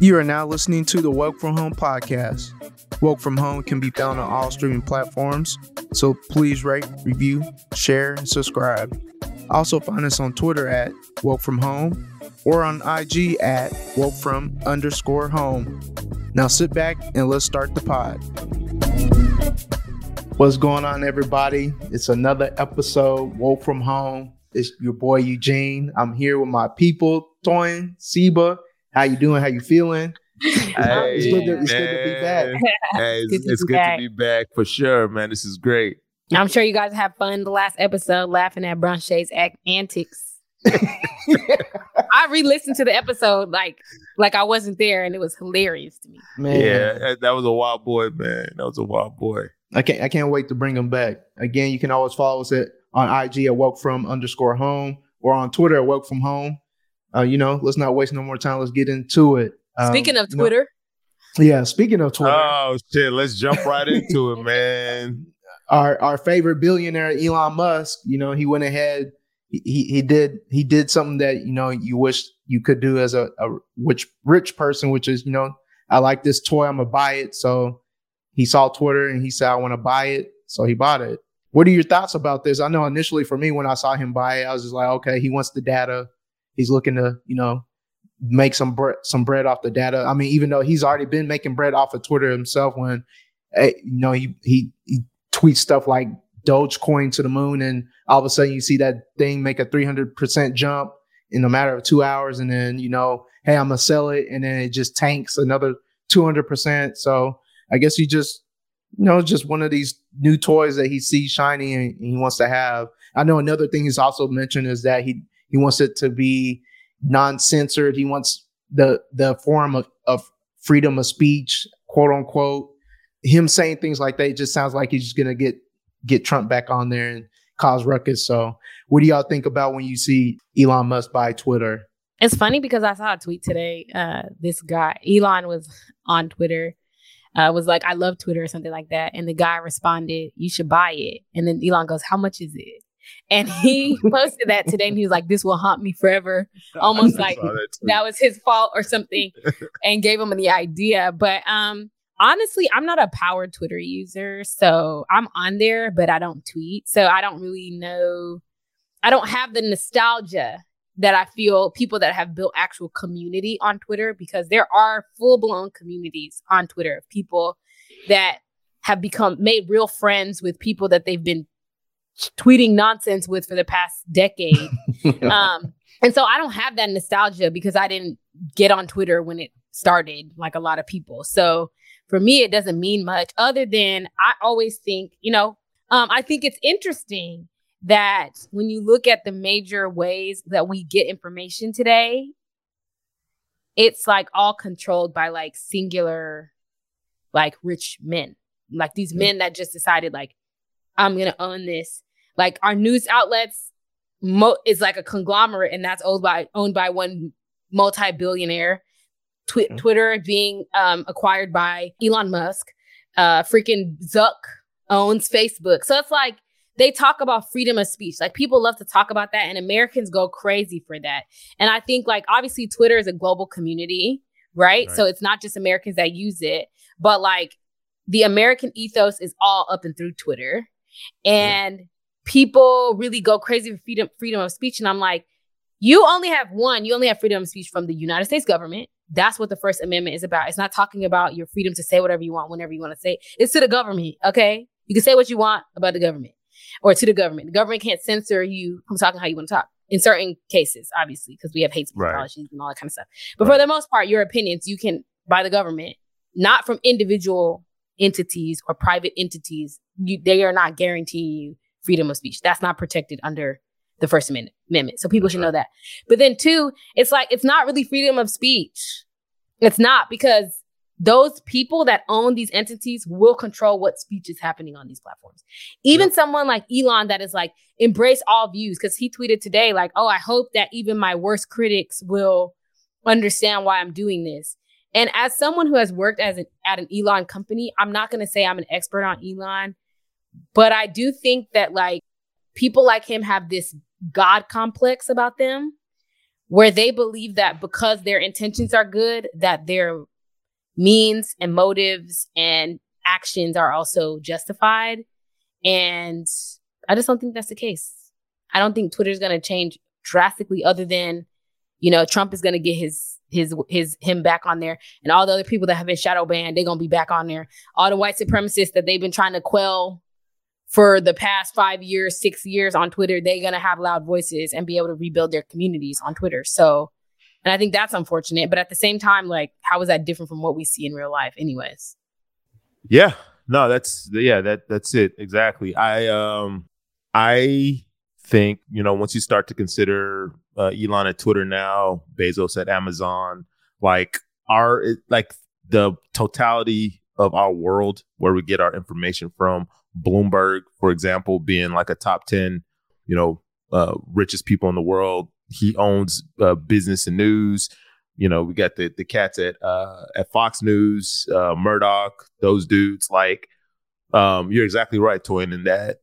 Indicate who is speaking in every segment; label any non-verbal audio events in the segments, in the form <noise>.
Speaker 1: You are now listening to the Woke from Home podcast. Woke from Home can be found on all streaming platforms, so please rate, review, share, and subscribe. Also find us on Twitter at Woke from Home or on IG at Woke from underscore home. Now sit back and let's start the pod. What's going on, everybody? It's another episode, Woke from Home. It's your boy Eugene. I'm here with my people, Toyin, Seba. How you doing? How you feeling? <laughs>
Speaker 2: Hey,
Speaker 1: it's, good to, it's good to be back. <laughs> <laughs>
Speaker 2: Hey, it's,
Speaker 3: Good to
Speaker 2: it's
Speaker 3: be
Speaker 2: good
Speaker 3: back.
Speaker 2: to be back for sure, man. This is great.
Speaker 3: I'm sure you guys have fun the last episode laughing at Brunch's act antics. I re-listened to the episode like like I wasn't there and it was hilarious to me.
Speaker 1: Man,
Speaker 2: Yeah, that- that was a wild boy, man. That was a wild boy.
Speaker 1: I can't I can't wait to bring them back. Again, you can always follow us at on IG at Woke From underscore home or on Twitter at Woke From Home. Uh, you know, let's not waste no more time. Let's get into it. Um,
Speaker 3: Speaking of
Speaker 1: you know-
Speaker 3: Twitter,
Speaker 1: yeah. Speaking of Twitter,
Speaker 2: Oh shit, let's jump right into it, man.
Speaker 1: our our favorite billionaire Elon Musk, you know, he went ahead. He, he he did he did something that you know you wish you could do as a, a rich rich person, which is you know I like this toy, I'm gonna buy it. So he saw Twitter and he said I want to buy it, so he bought it. What are your thoughts about this? I know initially for me when I saw him buy it, I was just like, okay, he wants the data. He's looking to you know make some bread some bread off the data. I mean, even though he's already been making bread off of Twitter himself when eh, you know he he, he tweets stuff like Dogecoin to the moon, and all of a sudden you see that thing make a 300% jump in a matter of two hours. And then, you know, hey, I'm to sell it. And then it just tanks another 200%. So I guess he just, you know, just one of these new toys that he sees shiny and he wants to have. I know another thing he's also mentioned is that he, he wants it to be non-censored. He wants the, the form of, of freedom of speech, quote unquote. Him saying things like that, just sounds like he's just to get get Trump back on there and cause ruckus. So, what do y'all think about when you see Elon Musk buy Twitter?
Speaker 3: it's funny because I saw a tweet today. Uh, this guy Elon was on Twitter, uh, was like, "I love Twitter" or something like that, and the guy responded, "You should buy it." And then Elon goes, "How much is it?" And he <laughs> posted that today, and he was like, "This will haunt me forever." <laughs> Almost like
Speaker 2: that
Speaker 3: that was his fault or something <laughs> and gave him the idea but um honestly i'm not a power twitter user so i'm on there but i don't tweet so i don't really know i don't have the nostalgia that i feel people that have built actual community on twitter because there are full-blown communities on twitter of people that have become made real friends with people that they've been tweeting nonsense with for the past decade <laughs> um, and so I don't have that nostalgia because I didn't get on Twitter when it started, like a lot of people. So for me, it doesn't mean much other than I always think, you know, um, I think it's interesting that when you look at the major ways that we get information today, it's like all controlled by like singular, like rich men, like these men that just decided, like, I'm gonna own this. Like our news outlets mo- is like a conglomerate, and that's owned by owned by one multi-billionaire. Twi-
Speaker 1: Yeah.
Speaker 3: Twitter being um, acquired by Elon Musk. Uh, freaking Zuck owns Facebook. So it's like they talk about freedom of speech. Like people love to talk about that, and Americans go crazy for that. And I think like obviously Twitter is a global community, right?
Speaker 2: Right.
Speaker 3: So it's not just Americans that use it, but like the American ethos is all up and through Twitter. And people really go crazy for freedom freedom of speech. And I'm like, you only have one, you only have freedom of speech from the United States government. That's what the First Amendment is about. It's not talking about your freedom to say whatever you want whenever you want to say. It's to the government, okay? You can say what you want about the government or to the government. The government can't censor you from talking how you want to talk in certain cases, obviously, because we have hate speech
Speaker 2: Right.
Speaker 3: policies and all that kind of stuff. But for the most part, your opinions you can by the government, not from individual entities or private entities. You, they are not guaranteeing you freedom of speech. That's not protected under the First Amendment. Amendment. So people should know that. But then two, it's like it's not really freedom of speech. It's not because those people that own these entities will control what speech is happening on these platforms. Even someone like Elon that is like embrace all views because he tweeted today like, "Oh, I hope that even my worst critics will understand why I'm doing this." And as someone who has worked as an, at an Elon company, I'm not going to say I'm an expert on Elon, but I do think that like people like him have this God complex about them where they believe that because their intentions are good, that their means and motives and actions are also justified. And I just don't think that's the case. I don't think Twitter's going to change drastically other than, you know, Trump is going to get his his his him back on there and all the other people that have been shadow banned, they're going to be back on there. All the white supremacists that they've been trying to quell for the past 5 years, 6 years on Twitter, they're going to have loud voices and be able to rebuild their communities on Twitter. So, and I think that's unfortunate, but at the same time like how is that different from what we see in real life anyways?
Speaker 2: Yeah. No, that's yeah, that that's it. Exactly. I um I think, you know, once you start to consider uh, Elon at Twitter now, Bezos at Amazon, like our like the totality of our world where we get our information from, Bloomberg, for example, being like a top 10, you know, uh, richest people in the world. He owns uh, business and news. You know, we got the the cats at uh, at Fox News, uh, Murdoch, those dudes. Like, um, you're exactly right, Toyin, in that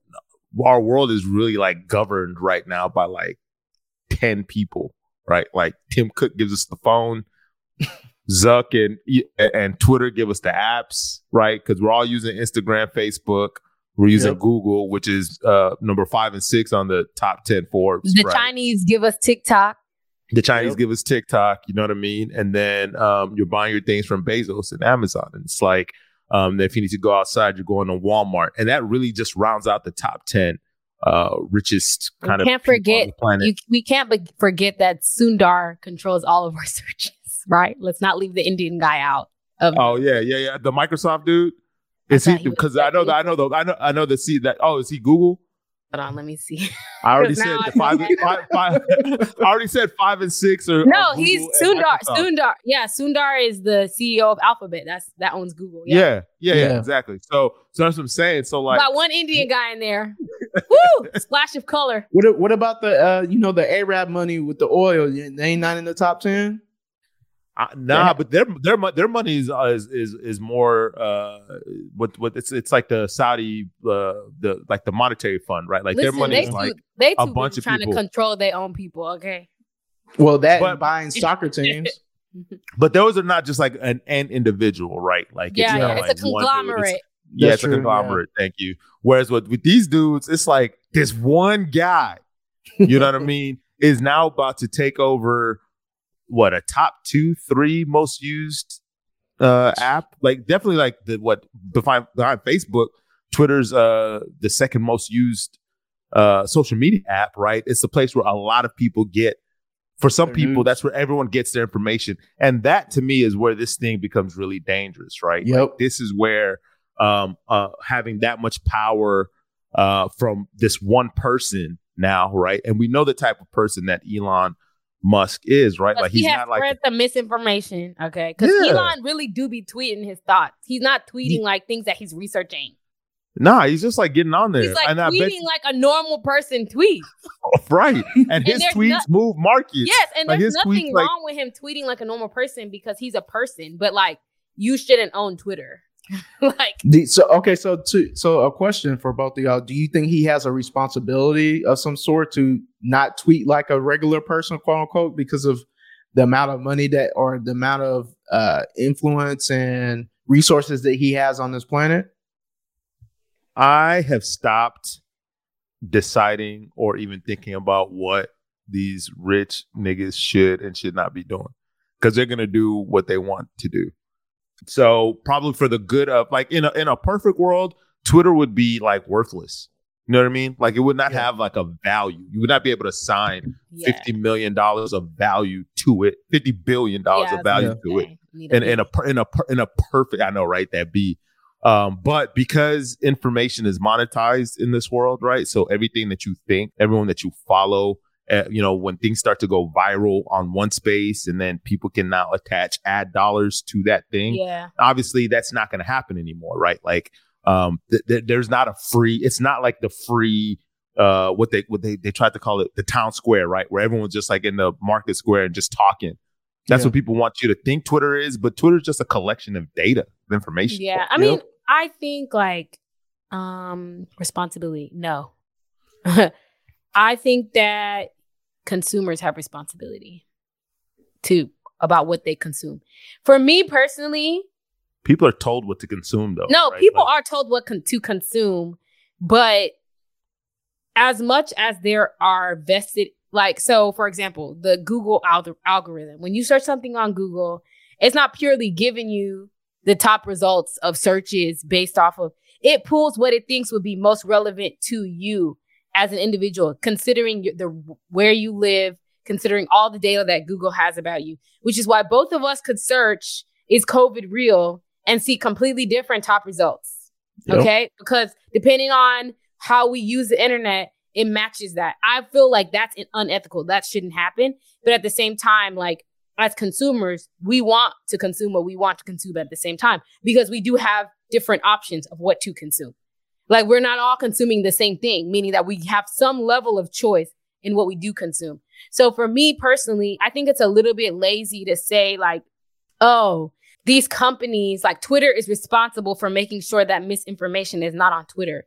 Speaker 2: our world is really like governed right now by like 10 people, right? Like Tim Cook gives us the phone, <laughs> Zuck and and Twitter give us the apps, right? Because we're all using Instagram, Facebook. We're using yep. Google, which is uh, number five and six on the top 10 Forbes.
Speaker 3: The
Speaker 2: right?
Speaker 3: Chinese give us TikTok.
Speaker 2: The Chinese yep. give us TikTok, you know what I mean? And then um, you're buying your things from Bezos and Amazon. And it's like, um, if you need to go outside, you're going to Walmart. And that really just rounds out the top 10 uh, richest kind
Speaker 3: we can't
Speaker 2: of
Speaker 3: forget, you, we can't be- forget that Sundar controls all of our <laughs> searches, right? Let's not leave the Indian guy out. Of-
Speaker 2: oh yeah, yeah, yeah. The Microsoft dude. Is he? Because I know that I know the I know I know the see that. Oh, is he Google?
Speaker 3: Hold on, let me see.
Speaker 2: I already said the five, five, five, <laughs> I already said five and six or
Speaker 3: no. Or he's Sundar. Sundar. Yeah, Sundar is the CEO of Alphabet. That's that owns Google.
Speaker 2: Yeah. Yeah, yeah, yeah, yeah, exactly. So, so that's what I'm saying. So, like,
Speaker 3: got one Indian guy in there. <laughs> Woo! Splash of color.
Speaker 1: What What about the uh, you know, the Arab money with the oil? They ain't not in the top ten.
Speaker 2: Uh, nah, but their their their money is uh, is is, is more uh what what it's it's like the Saudi uh the like the monetary fund right like Listen, their money is like
Speaker 3: they
Speaker 2: a bunch of
Speaker 3: trying
Speaker 2: people.
Speaker 3: to control their own people. Okay.
Speaker 1: Well, that but, buying soccer <laughs> teams.
Speaker 2: but those are not just like an, an individual, right? Like
Speaker 3: yeah,
Speaker 2: it's,
Speaker 3: yeah,
Speaker 2: like
Speaker 3: a conglomerate.
Speaker 2: It's, yeah, it's true, a conglomerate. Yeah. Thank you. Whereas with, with these dudes, it's like this one guy, you know what I <laughs> mean, is now about to take over what a top two, three most used uh app. Like definitely like the what behind behind Facebook, Twitter's uh the second most used uh social media app, right? It's the place where a lot of people get for some mm-hmm. people, that's where everyone gets their information. And that to me is where this thing becomes really dangerous, right?
Speaker 1: Yep.
Speaker 2: Like, this is where um uh having that much power uh from this one person now, right? And we know the type of person that Elon Musk is, right?
Speaker 3: Like he's he not like the misinformation, okay? Because yeah. Elon really do be tweeting his thoughts. He's not tweeting he, like things that he's researching.
Speaker 2: Nah, he's just like getting on there.
Speaker 3: He's like and tweeting like a normal person tweets. <laughs>
Speaker 2: right. And, and his tweets no, move markets.
Speaker 3: Yes, and like there's nothing wrong like, with him tweeting like a normal person because he's a person, but like you shouldn't own Twitter. <laughs> like
Speaker 1: the, so okay so to so a question for both of y'all. Do you think he has a responsibility of some sort to not tweet like a regular person quote unquote because of the amount of money that or the amount of uh influence and resources that he has on this planet?
Speaker 2: I have stopped deciding or even thinking about what these rich niggas should and should not be doing because they're gonna do what they want to do so probably for the good of like in a in a perfect world, Twitter would be like worthless. You know what I mean? Like it would not yeah. have like a value. You would not be able to sign yeah. fifty million dollars of value to it, fifty billion dollars yeah, of value to it, in, in a in a in a perfect. I know, right? That be, um, but because information is monetized in this world, right? So everything that you think, everyone that you follow, uh, you know, when things start to go viral on one space and then people can now attach ad dollars to that thing.
Speaker 3: Yeah.
Speaker 2: Obviously, that's not going to happen anymore, right? Like, um, th- th- there's not a free, it's not like the free, uh, what they, what they, they tried to call it the town square, right? Where everyone's just like in the market square and just talking. That's yeah. what people want you to think Twitter is, but Twitter is just a collection of data, of information.
Speaker 3: Yeah. I mean, know? I think like, um, responsibility, no. <laughs> I think that consumers have responsibility to about what they consume. For me personally,
Speaker 2: people are told what to consume though.
Speaker 3: No,
Speaker 2: right?
Speaker 3: people
Speaker 2: Like,
Speaker 3: are told what con- to consume, but as much as there are vested like so for example, the Google al- algorithm, when you search something on Google, it's not purely giving you the top results of searches based off of it pulls what it thinks would be most relevant to you as an individual, considering the where you live, considering all the data that Google has about you, which is why both of us could search is COVID real and see completely different top results.
Speaker 1: Yep.
Speaker 3: Okay, because depending on how we use the internet, it matches that. I feel like that's un- unethical. That shouldn't happen. But at the same time, like as consumers, we want to consume what we want to consume at the same time because we do have different options of what to consume. Like we're not all consuming the same thing, meaning that we have some level of choice in what we do consume. So for me personally, I think it's a little bit lazy to say like, oh, these companies like Twitter is responsible for making sure that misinformation is not on Twitter.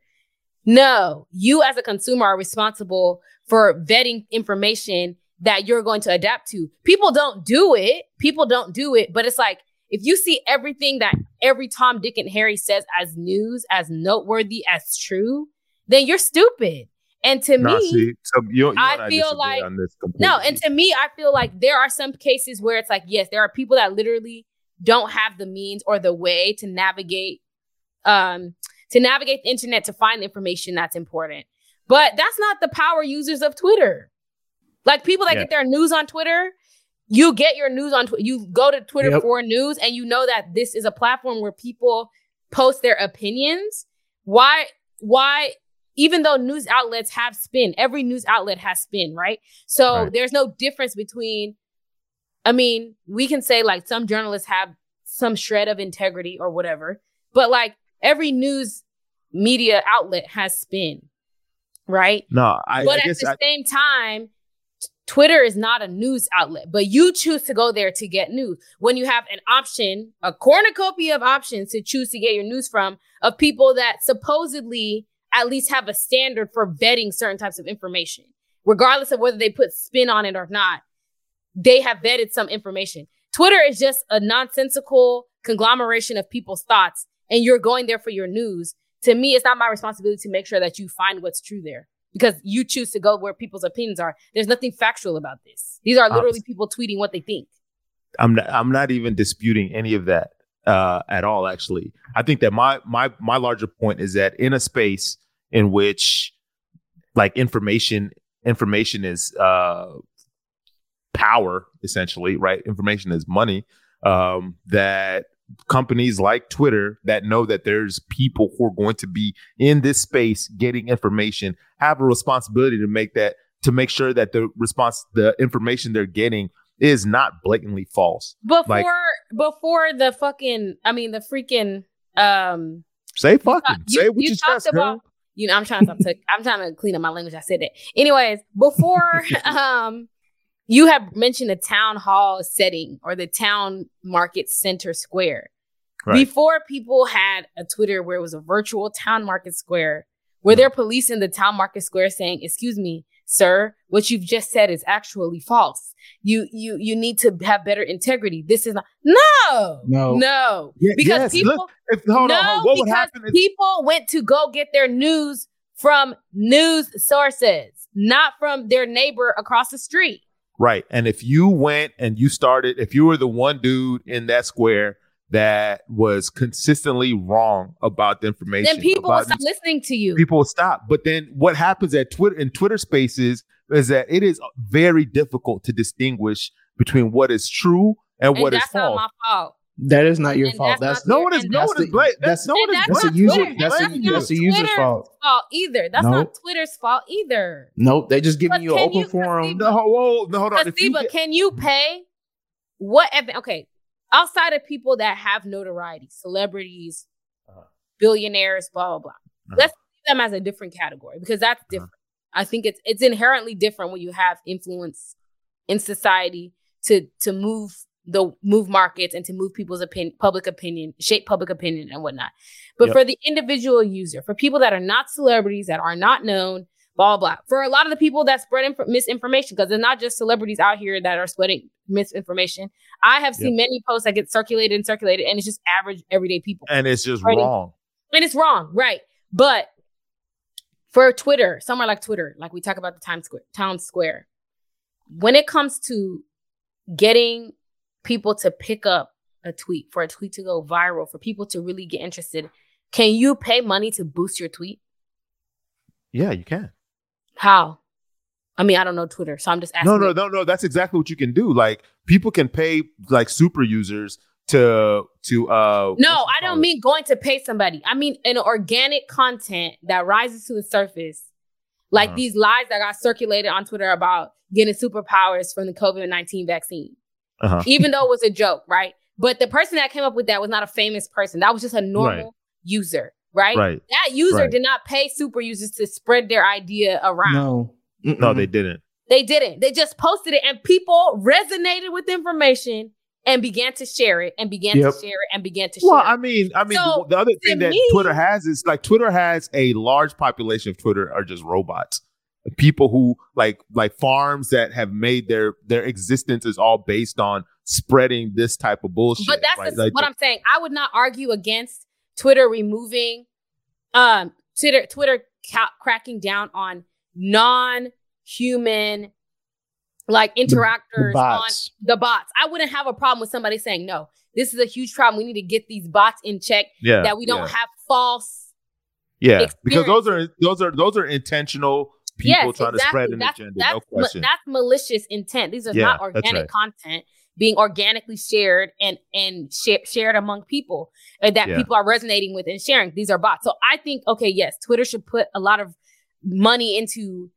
Speaker 3: No, you as a consumer are responsible for vetting information that you're going to adapt to. People don't do it. People don't do it, but it's like if you see everything that every Tom, Dick, and Harry says as news, as noteworthy, as true, then you're stupid. And to
Speaker 2: nah,
Speaker 3: me,
Speaker 2: see, so you, you
Speaker 3: I feel like- no, and to me, I feel like there are some cases where it's like, yes, there are people that literally don't have the means or the way to navigate, um, to navigate the internet to find the information that's important. But that's not the power users of Twitter. Like people that
Speaker 2: Yeah.
Speaker 3: get their news on Twitter, you get your news on Twitter. You go to Twitter
Speaker 1: Yep.
Speaker 3: for news, and you know that this is a platform where people post their opinions. Why? Why? Even though news outlets have spin, every news outlet has spin, right? So
Speaker 2: Right.
Speaker 3: there's no difference between. I mean, we can say like some journalists have some shred of integrity or whatever, but like every news media outlet has spin, right?
Speaker 2: no, I,
Speaker 3: but
Speaker 2: I
Speaker 3: at the
Speaker 2: I,
Speaker 3: same time, Twitter is not a news outlet, but you choose to go there to get news. When you have an option, a cornucopia of options to choose to get your news from of people that supposedly at least have a standard for vetting certain types of information, regardless of whether they put spin on it or not, they have vetted some information. Twitter is just a nonsensical conglomeration of people's thoughts, and you're going there for your news. To me, it's not my responsibility to make sure that you find what's true there because you choose to go where people's opinions are. There's nothing factual about this. These are literally people tweeting what they think.
Speaker 2: I'm not, I'm not even disputing any of that uh, at all. Actually, I think that my my my larger point is that in a space in which like information information is uh, power, essentially, right? Information is money. Um, that companies like Twitter that know that there's people who are going to be in this space getting information have a responsibility to make that to make sure that the response the information they're getting is not blatantly false.
Speaker 3: Before
Speaker 2: Like-
Speaker 3: before the fucking I mean the freaking um
Speaker 2: Say fucking.
Speaker 3: You-
Speaker 2: say what
Speaker 3: you
Speaker 2: you,
Speaker 3: talked about- you know I'm trying to, I'm trying to clean up my language. I said that. Anyways, before <laughs> <laughs> um you have mentioned the town hall setting or the town market center square.
Speaker 2: Right.
Speaker 3: Before people had a Twitter where it was a virtual town market square, where they're policing the town market square saying, excuse me, sir, what you've just said is actually false. You you you need to have better integrity. This is not no,
Speaker 1: No.
Speaker 3: no.
Speaker 2: Yeah,
Speaker 3: because
Speaker 2: yes,
Speaker 3: people
Speaker 2: look, If, hold
Speaker 3: no,
Speaker 2: on, hold on. What would
Speaker 3: because
Speaker 2: happen if
Speaker 3: people went to go get their news from news sources, not from their neighbor across the street.
Speaker 2: Right. And if you went and you started, if you were the one dude in that square that was consistently wrong about the information,
Speaker 3: Then people will stop
Speaker 2: these-
Speaker 3: listening to you.
Speaker 2: people will stop. But then what happens at Twitter in Twitter spaces is that it is very difficult to distinguish between what is true and,
Speaker 3: and
Speaker 2: what is
Speaker 3: that's not
Speaker 2: false.
Speaker 3: my fault.
Speaker 1: That is not your
Speaker 3: And
Speaker 1: fault.
Speaker 3: that's
Speaker 1: That's
Speaker 3: not
Speaker 2: no one is
Speaker 3: And
Speaker 2: no one is
Speaker 1: the-
Speaker 2: blaming.
Speaker 1: that's-
Speaker 2: no one is
Speaker 3: that's
Speaker 1: That's a user.
Speaker 3: Twitter.
Speaker 1: That's a
Speaker 3: That's not
Speaker 1: that's a user's
Speaker 3: Twitter's
Speaker 1: fault.
Speaker 3: fault either. That's
Speaker 1: No.
Speaker 3: not Twitter's fault either.
Speaker 1: Nope. They just giving
Speaker 3: But
Speaker 1: you an open
Speaker 3: you-
Speaker 1: forum.
Speaker 2: No, whoa, no, hold on. If you
Speaker 3: Kasiba,
Speaker 2: get-
Speaker 3: can you pay what? Okay, outside of people that have notoriety, celebrities,
Speaker 2: Uh-huh.
Speaker 3: billionaires, blah blah blah.
Speaker 2: Uh-huh.
Speaker 3: Let's see them as a different category because that's different. I think it's it's inherently different when you have influence in society to to move the move markets and to move people's opinion, public opinion, shape public opinion and whatnot. But
Speaker 2: Yep.
Speaker 3: for the individual user, for people that are not celebrities, that are not known, blah blah. For a lot of the people that spread inf- misinformation, because it's not just celebrities out here that are spreading misinformation. I have seen many posts that get circulated and circulated, and it's just average everyday people,
Speaker 2: and it's just
Speaker 3: Spreading-
Speaker 2: wrong.
Speaker 3: and it's wrong, right? But for Twitter, somewhere like Twitter, like we talk about the Times Square, Town Square, when it comes to getting people to pick up a tweet, for a tweet to go viral, for people to really get interested, can you pay money to boost your tweet?
Speaker 2: Yeah, you can.
Speaker 3: How? I mean, I don't know Twitter, so I'm just asking.
Speaker 2: No, no, no, no. That's exactly what you can do. Like people can pay like super users to to uh
Speaker 3: No, I don't mean going to pay somebody. I mean an organic content that rises to the surface, like
Speaker 2: Uh-huh.
Speaker 3: these lies that got circulated on Twitter about getting superpowers from the COVID nineteen vaccine.
Speaker 2: Uh-huh.
Speaker 3: Even though it was a joke, right? But the person that came up with that was not a famous person. That was just a normal
Speaker 2: Right.
Speaker 3: user, right?
Speaker 2: Right.
Speaker 3: That user
Speaker 2: Right.
Speaker 3: did not pay super users to spread their idea around.
Speaker 1: No.
Speaker 2: No,
Speaker 1: Mm-mm.
Speaker 2: they didn't.
Speaker 3: They didn't. They just posted it, and people resonated with information and began to share it, and began
Speaker 1: Yep.
Speaker 3: to share it, and began to share. It.
Speaker 2: Well,
Speaker 3: it.
Speaker 2: I mean, I mean,
Speaker 3: So,
Speaker 2: the other thing that
Speaker 3: me-
Speaker 2: Twitter has is like Twitter has a large population of Twitter are just robots. People who like like farms that have made their their existence is all based on spreading this type of bullshit.
Speaker 3: But that's
Speaker 2: right?
Speaker 3: the-
Speaker 2: Like
Speaker 3: what I'm saying. I would not argue against Twitter removing, um, Twitter Twitter ca- cracking down on non-human like interactors
Speaker 1: The
Speaker 3: on the bots. I wouldn't have a problem with somebody saying no. This is a huge problem. We need to get these bots in check.
Speaker 2: yeah,
Speaker 3: that we don't
Speaker 2: yeah.
Speaker 3: have false.
Speaker 2: Yeah, because those are those are those are intentional people
Speaker 3: yes,
Speaker 2: trying
Speaker 3: exactly.
Speaker 2: to spread an
Speaker 3: that's,
Speaker 2: agenda.
Speaker 3: That's,
Speaker 2: no question.
Speaker 3: that's malicious intent. These are
Speaker 2: Yeah,
Speaker 3: not organic
Speaker 2: right.
Speaker 3: content being organically shared and and sh- shared among people uh, that
Speaker 2: Yeah.
Speaker 3: people are resonating with and sharing. These are bots. So I think okay, yes, Twitter should put a lot of money into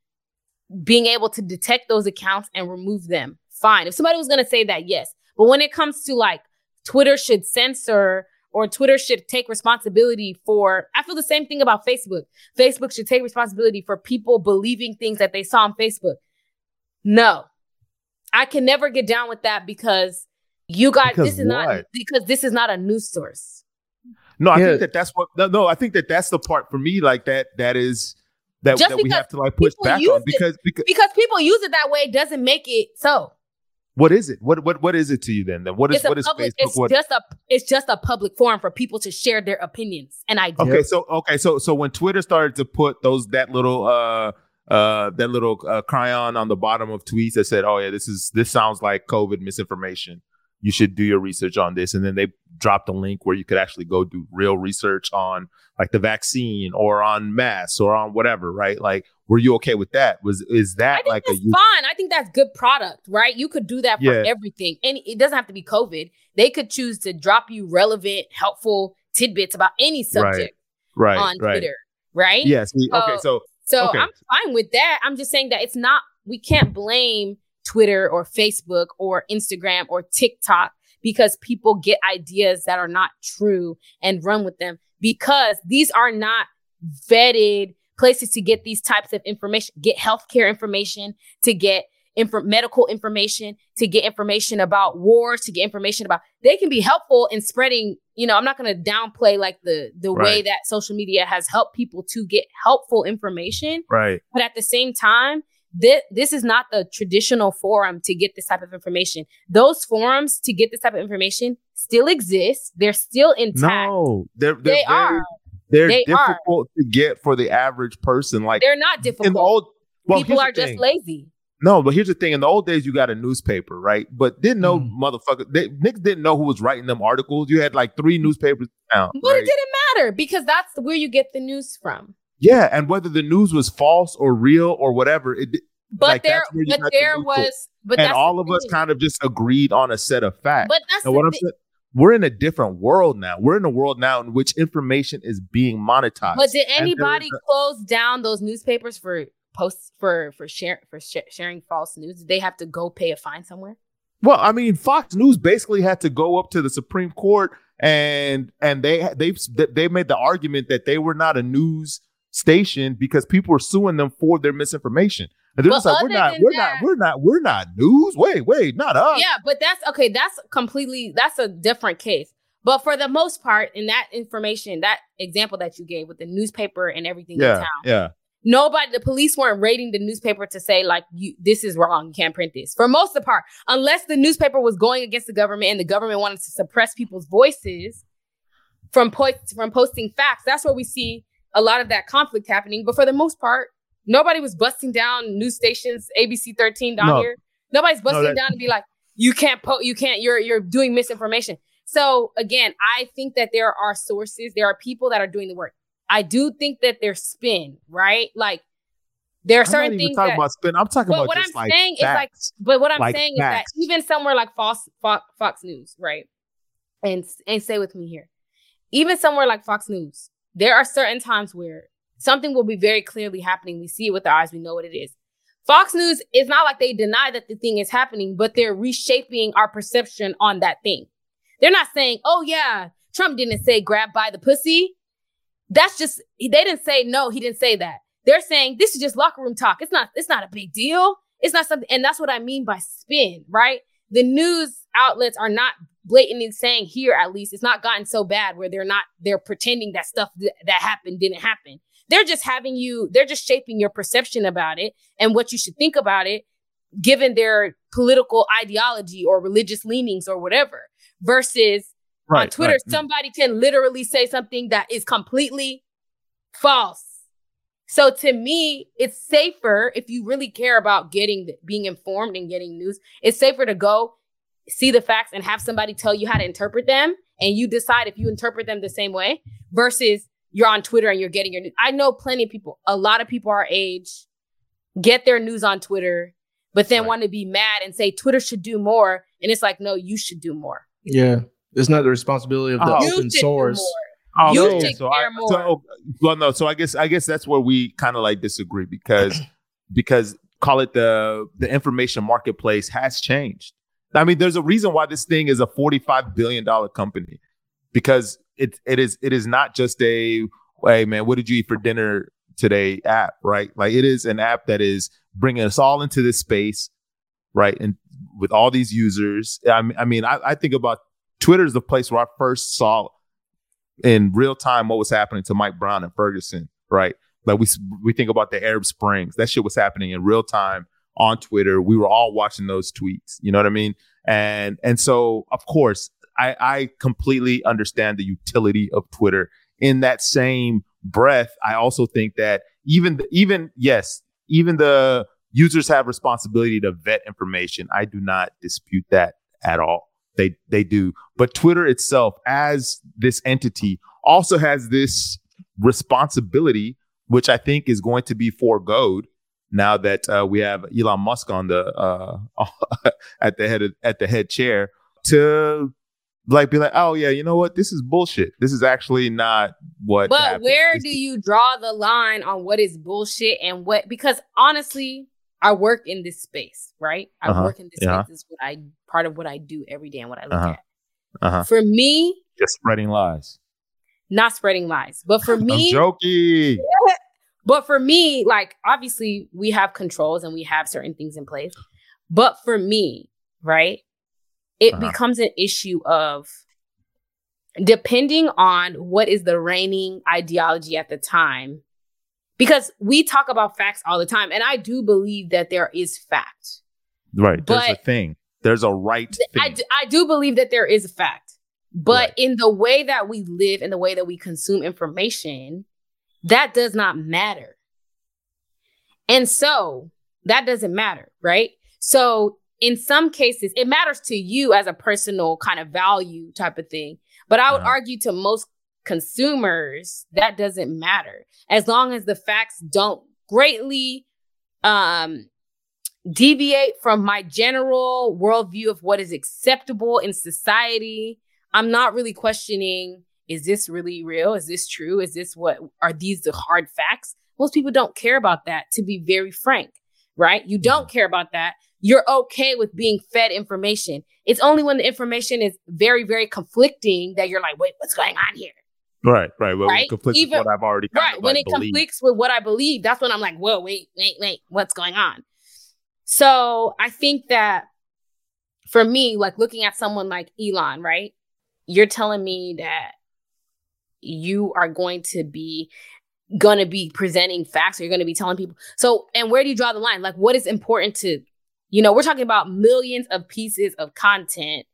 Speaker 3: being able to detect those accounts and remove them. Fine. If somebody was going to say that, yes. But when it comes to like Twitter should censor or Twitter should take responsibility for, I feel the same thing about Facebook. Facebook should take responsibility for people believing things that they saw on Facebook. No, I can never get down with that because you guys,
Speaker 2: Because
Speaker 3: this is not because this is not a news source.
Speaker 2: No, I
Speaker 1: Yeah.
Speaker 2: think that that's what. No, no, I think that that's the part for me. Like that. That is that,
Speaker 3: Just
Speaker 2: that we have to like push back on because because
Speaker 3: Because people use it that way doesn't make it so.
Speaker 2: What is it? What what what is it to you then? Then what is
Speaker 3: it's
Speaker 2: what is
Speaker 3: public.
Speaker 2: Facebook?
Speaker 3: It's
Speaker 2: What?
Speaker 3: just a. It's just a public forum for people to share their opinions and ideas.
Speaker 2: Okay, so okay, so so when Twitter started to put those that little uh uh that little uh, chyron on the bottom of tweets that said, "Oh yeah, this is this sounds like COVID misinformation. You should do your research on this." And then they dropped a link where you could actually go do real research on like the vaccine or on masks or on whatever, right? Like, were you okay with that? Was is that like a
Speaker 3: that's
Speaker 2: use-
Speaker 3: fine. I think that's good product, right? You could do that for
Speaker 2: Yeah.
Speaker 3: everything, and it doesn't have to be COVID. They could choose to drop you relevant, helpful tidbits about any subject
Speaker 2: right
Speaker 3: on
Speaker 2: right?
Speaker 3: Twitter, right?
Speaker 2: Yeah. See, okay, so
Speaker 3: So
Speaker 2: Okay.
Speaker 3: I'm fine with that. I'm just saying that it's not, we can't blame Twitter or Facebook or Instagram or TikTok because people get ideas that are not true and run with them because these are not vetted places to get these types of information, get healthcare information, to get infor- medical information, to get information about wars, to get information about they can be helpful in spreading, you know, I'm not going to downplay like the the way that social media has helped people to get helpful information,
Speaker 2: right,
Speaker 3: but at the same time, this, this is not the traditional forum to get this type of information. Those forums to get this type of information still exist. They're still intact.
Speaker 2: no, they're, they're
Speaker 3: they
Speaker 2: very-
Speaker 3: are.
Speaker 2: They're
Speaker 3: They are.
Speaker 2: difficult to get for the average person. Like
Speaker 3: They're not difficult.
Speaker 2: in
Speaker 3: difficult.
Speaker 2: the old, well,
Speaker 3: People are
Speaker 2: the
Speaker 3: just lazy.
Speaker 2: No, but here's the thing: in the old days, you got a newspaper, right? But didn't know
Speaker 1: Mm.
Speaker 2: motherfucker. They, niggas didn't know who was writing them articles. You had like three newspapers now.
Speaker 3: But it didn't matter because that's where you get the news from.
Speaker 2: Yeah, and whether the news was false or real or whatever, it
Speaker 3: But
Speaker 2: Like,
Speaker 3: there, but
Speaker 2: the
Speaker 3: there was, but
Speaker 2: and all of us kind of just agreed on a set of facts.
Speaker 3: But that's
Speaker 2: and what I'm saying, we're in a different world now. We're in a world now in which information is being monetized.
Speaker 3: But did anybody
Speaker 2: is
Speaker 3: close down those newspapers for posts for for share for sh- sharing false news? Did they have to go pay a fine somewhere?
Speaker 2: Well, I mean, Fox News basically had to go up to the Supreme Court and and they they they made the argument that they were not a news station because people are suing them for their misinformation. And they're
Speaker 3: But
Speaker 2: just like, we're not, we're
Speaker 3: that-
Speaker 2: not, we're not, we're not news. Wait, wait, not us.
Speaker 3: Yeah, but that's okay. That's completely that's a different case. But for the most part, in that information, that example that you gave with the newspaper and everything in
Speaker 2: yeah,
Speaker 3: town,
Speaker 2: yeah.
Speaker 3: nobody, the police weren't raiding the newspaper to say like, you, this is wrong. You can't print this. For most of the part, unless the newspaper was going against the government and the government wanted to suppress people's voices from po- from posting facts, that's where we see a lot of that conflict happening. But for the most part, nobody was busting down news stations, ABC 13 down
Speaker 2: No.
Speaker 3: here. Nobody's busting
Speaker 2: that-
Speaker 3: down and be like, you can't po- you can't, you're you're doing misinformation. So again, I think that there are sources, there are people that are doing the work. I do think that there's spin, right? Like there are
Speaker 2: I'm
Speaker 3: certain things
Speaker 2: talking
Speaker 3: that,
Speaker 2: about spin. I'm talking
Speaker 3: But
Speaker 2: about
Speaker 3: what I'm
Speaker 2: like
Speaker 3: saying is, like, but what I'm
Speaker 2: Like
Speaker 3: saying
Speaker 2: facts.
Speaker 3: is that even somewhere like Fox, Fox, Fox News, right? And and stay with me here. Even somewhere like Fox News, there are certain times where something will be very clearly happening. We see it with our eyes. We know what it is. Fox News is not like they deny that the thing is happening, but they're reshaping our perception on that thing. They're not saying, "Oh yeah, Trump didn't say grab by the pussy." That's just they didn't say no. He didn't say that. They're saying this is just locker room talk. It's not. It's not a big deal. It's not something. And that's what I mean by spin, right? The news outlets are not blatantly saying here at least it's not gotten so bad where they're not they're pretending that stuff th- that happened didn't happen they're just having you they're just shaping your perception about it and what you should think about it given their political ideology or religious leanings or whatever versus on twitter
Speaker 2: right.
Speaker 3: somebody can literally say something that is completely false so to me it's safer if you really care about getting being informed and getting news it's safer to go see the facts and have somebody tell you how to interpret them and you decide if you interpret them the same way versus you're on Twitter and you're getting your news. I know plenty of people, a lot of people our age get their news on Twitter, but then
Speaker 2: Right.
Speaker 3: want to be mad and say Twitter should do more. And it's like, no, you should do more.
Speaker 1: Yeah, it's not the responsibility of the
Speaker 2: Oh.
Speaker 1: open source.
Speaker 2: Oh,
Speaker 3: You
Speaker 2: no.
Speaker 3: should
Speaker 2: so
Speaker 3: care
Speaker 2: I,
Speaker 3: more.
Speaker 2: So, well, no. So I guess I guess that's where we kind of like disagree because because call it the the information marketplace has changed. I mean, there's a reason why this thing is a 45 billion dollar company because it it is it is not just a hey man, what did you eat for dinner today app, right? Like it is an app that is bringing us all into this space, right? And with all these users, I mean, I mean, I, I think about Twitter is the place where I first saw in real time what was happening to Mike Brown and Ferguson, right? Like we we think about the Arab Springs, that shit was happening in real time on Twitter. We were all watching those tweets. You know what I mean? And and so of course I, I completely understand the utility of Twitter. In that same breath, I also think that even the, even yes, even the users have responsibility to vet information. I do not dispute that at all. They they do. But Twitter itself, as this entity, also has this responsibility, which I think is going to be foregoed now that uh, we have Elon Musk on the uh, <laughs> at the head of, at the head chair to like be like, oh yeah, you know what? This is bullshit. This is actually not what.
Speaker 3: But
Speaker 2: happened.
Speaker 3: where
Speaker 2: This
Speaker 3: do you draw the line on what is bullshit and what? Because honestly, I work in this space, right? I
Speaker 2: Uh-huh.
Speaker 3: work in this
Speaker 2: Yeah.
Speaker 3: space. This is what I part of what I do every day and what I look
Speaker 2: Uh-huh.
Speaker 3: at.
Speaker 2: Uh-huh.
Speaker 3: For me,
Speaker 2: just spreading lies?
Speaker 3: not spreading lies, but for <laughs>
Speaker 2: I'm
Speaker 3: me,
Speaker 2: joking.
Speaker 3: But for me, like obviously we have controls and we have certain things in place. But for me, right, it
Speaker 2: Uh-huh.
Speaker 3: becomes an issue of depending on what is the reigning ideology at the time. Because we talk about facts all the time, and I do believe that there is fact.
Speaker 2: Right. There's a thing. There's a right
Speaker 3: Th-
Speaker 2: thing.
Speaker 3: I, d- I do believe that there is a fact. But
Speaker 2: Right.
Speaker 3: in the way that we live, in the way that we consume information, that does not matter. And so that doesn't matter, right? So in some cases, it matters to you as a personal kind of value type of thing. But I would
Speaker 2: Uh-huh.
Speaker 3: argue to most consumers, that doesn't matter. As long as the facts don't greatly um deviate from my general worldview of what is acceptable in society. I'm not really questioning is this really real? Is this true? Is this what are these the hard facts? Most people don't care about that, to be very frank, right? You don't mm-hmm. care about that. You're okay with being fed information. It's only when the information is very, very conflicting that you're like, wait, what's going on here?
Speaker 2: right. Right. Well,
Speaker 3: Right?
Speaker 2: it conflicts with
Speaker 3: Even-
Speaker 2: what I've already
Speaker 3: Right.
Speaker 2: of,
Speaker 3: when
Speaker 2: like,
Speaker 3: it
Speaker 2: believed.
Speaker 3: conflicts with what I believe, that's when I'm like, whoa, wait, wait, wait, what's going on? So I think that for me, like looking at someone like Elon, right? You're telling me that you are going to be gonna be presenting facts or you're gonna be telling people. So, and where do you draw the line? Like, what is important to, you know, we're talking about millions of pieces of content,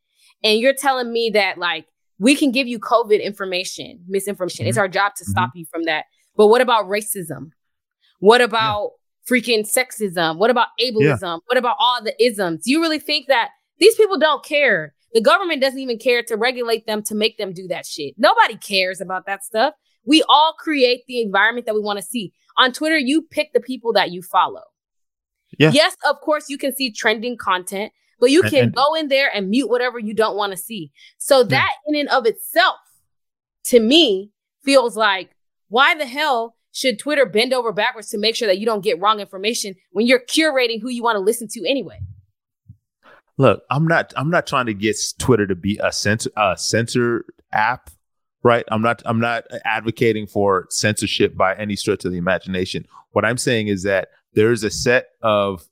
Speaker 3: and you're telling me that like we can give you COVID information, misinformation. Mm-hmm. It's our job to mm-hmm. stop you from that. But what about racism? What about yeah. freaking sexism? What about ableism? Yeah. What about all the isms? Do you really think that these people don't care? The government doesn't even care to regulate them to make them do that shit. Nobody cares about that stuff. We all create the environment that we want to see. On Twitter, you pick the people that you follow. Yeah. Yes, of course, you can see trending content, but you can and, and, go in there and mute whatever you don't want to see. So that yeah. in and of itself, to me, feels like why the hell should Twitter bend over backwards to make sure that you don't get wrong information when you're curating who you want to listen to anyway?
Speaker 2: Look, I'm not I'm not trying to get Twitter to be a censor a censored app, right? I'm not I'm not advocating for censorship by any stretch of the imagination. What I'm saying is that there's a set of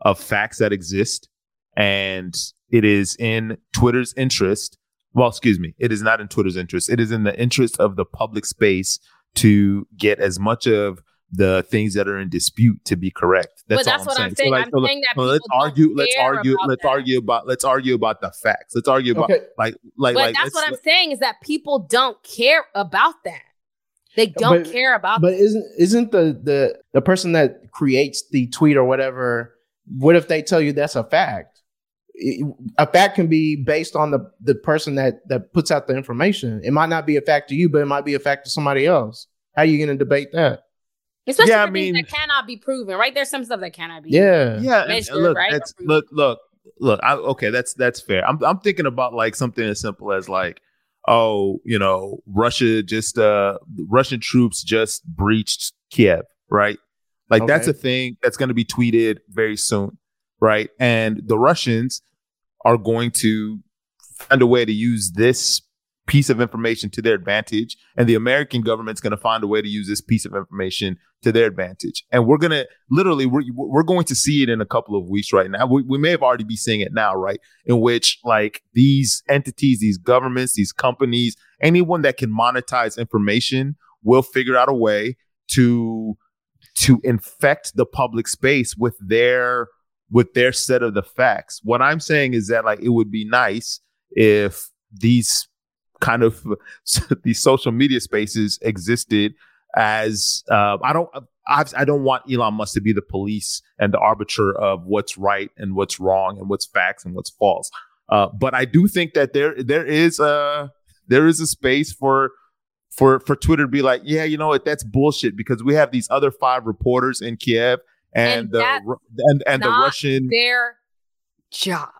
Speaker 2: of facts that exist and it is in Twitter's interest. Well, excuse me, it is not in Twitter's interest. It is in the interest of the public space to get as much of the things that are in dispute to be correct.
Speaker 3: That's, but that's what I'm saying. So like, I'm so saying that let's
Speaker 2: argue. Let's argue. Let's that. argue about. Let's argue about the facts. Let's argue about okay. like like.
Speaker 3: But
Speaker 2: like,
Speaker 3: that's what I'm saying is that people don't care about that. They don't
Speaker 1: but,
Speaker 3: care about.
Speaker 1: But isn't isn't the the the person that creates the tweet or whatever? What if they tell you that's a fact? a fact can be based on the the person that that puts out the information. It might not be a fact to you, but it might be a fact to somebody else. How are you going to debate that?
Speaker 3: Especially yeah, for I mean, things that cannot be proven, right? There's some stuff that cannot be.
Speaker 1: Yeah,
Speaker 2: yeah. Measured, look, right? look, look, look. I, okay, that's that's fair. I'm I'm thinking about like something as simple as like, oh, you know, Russia just uh, Russian troops just breached Kiev, right? Like okay. that's a thing that's going to be tweeted very soon, right? And the Russians are going to find a way to use this piece of information to their advantage and the american government's going to find a way to use this piece of information to their advantage. And we're going to literally we're, we're going to see it in a couple of weeks right now. We, we may have already be seeing it now right? In which like these entities these governments these companies anyone that can monetize information will figure out a way to to infect the public space with their with their set of the facts. What I'm saying is that like it would be nice if these kind of <laughs> these social media spaces existed as uh, I don't I, I don't want Elon Musk to be the police and the arbiter of what's right and what's wrong and what's facts and what's false. Uh, but I do think that there there is a there is a space for for for Twitter to be like, yeah, you know what, that's bullshit because we have these other five reporters in Kiev and, and the and and the Russian
Speaker 3: their job.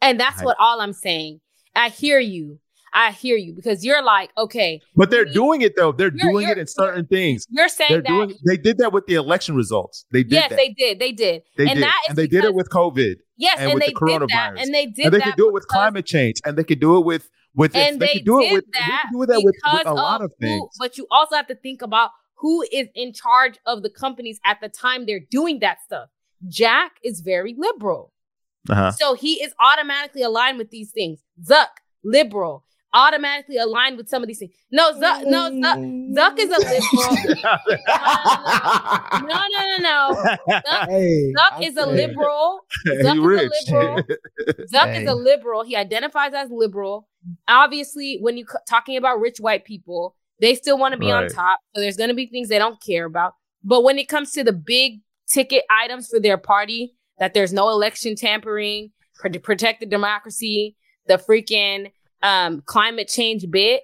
Speaker 3: And that's what all I'm saying. I hear you. I hear you because you're like, okay.
Speaker 2: But they're doing it though. They're doing it in certain things.
Speaker 3: You're saying they're that doing,
Speaker 2: they did that with the election results. They did.
Speaker 3: Yes,
Speaker 2: that.
Speaker 3: they did. They did.
Speaker 2: They and did. and they did it with COVID.
Speaker 3: Yes, and, and with
Speaker 2: the
Speaker 3: coronavirus. and they did.
Speaker 2: And they could do it with climate change. And they could do it with with.
Speaker 3: And they, they could do it with. That they could do that with, with a lot of things. Who, but you also have to think about who is in charge of the companies at the time they're doing that stuff. Jack is very liberal. Uh-huh. So he is automatically aligned with these things. Zuck, liberal, automatically aligned with some of these things. No, Zuck, no, Zuck, mm. Zuck is a liberal. <laughs> no, no, no, no. Zuck, hey, Zuck is a liberal. Zuck is a liberal. Zuck hey. is a liberal. He identifies as liberal. Obviously, when you're talking about rich white people, they still want to be right. on top. So there's going to be things they don't care about. But when it comes to the big ticket items for their party, that there's no election tampering, to protect the democracy, the freaking um, climate change bit,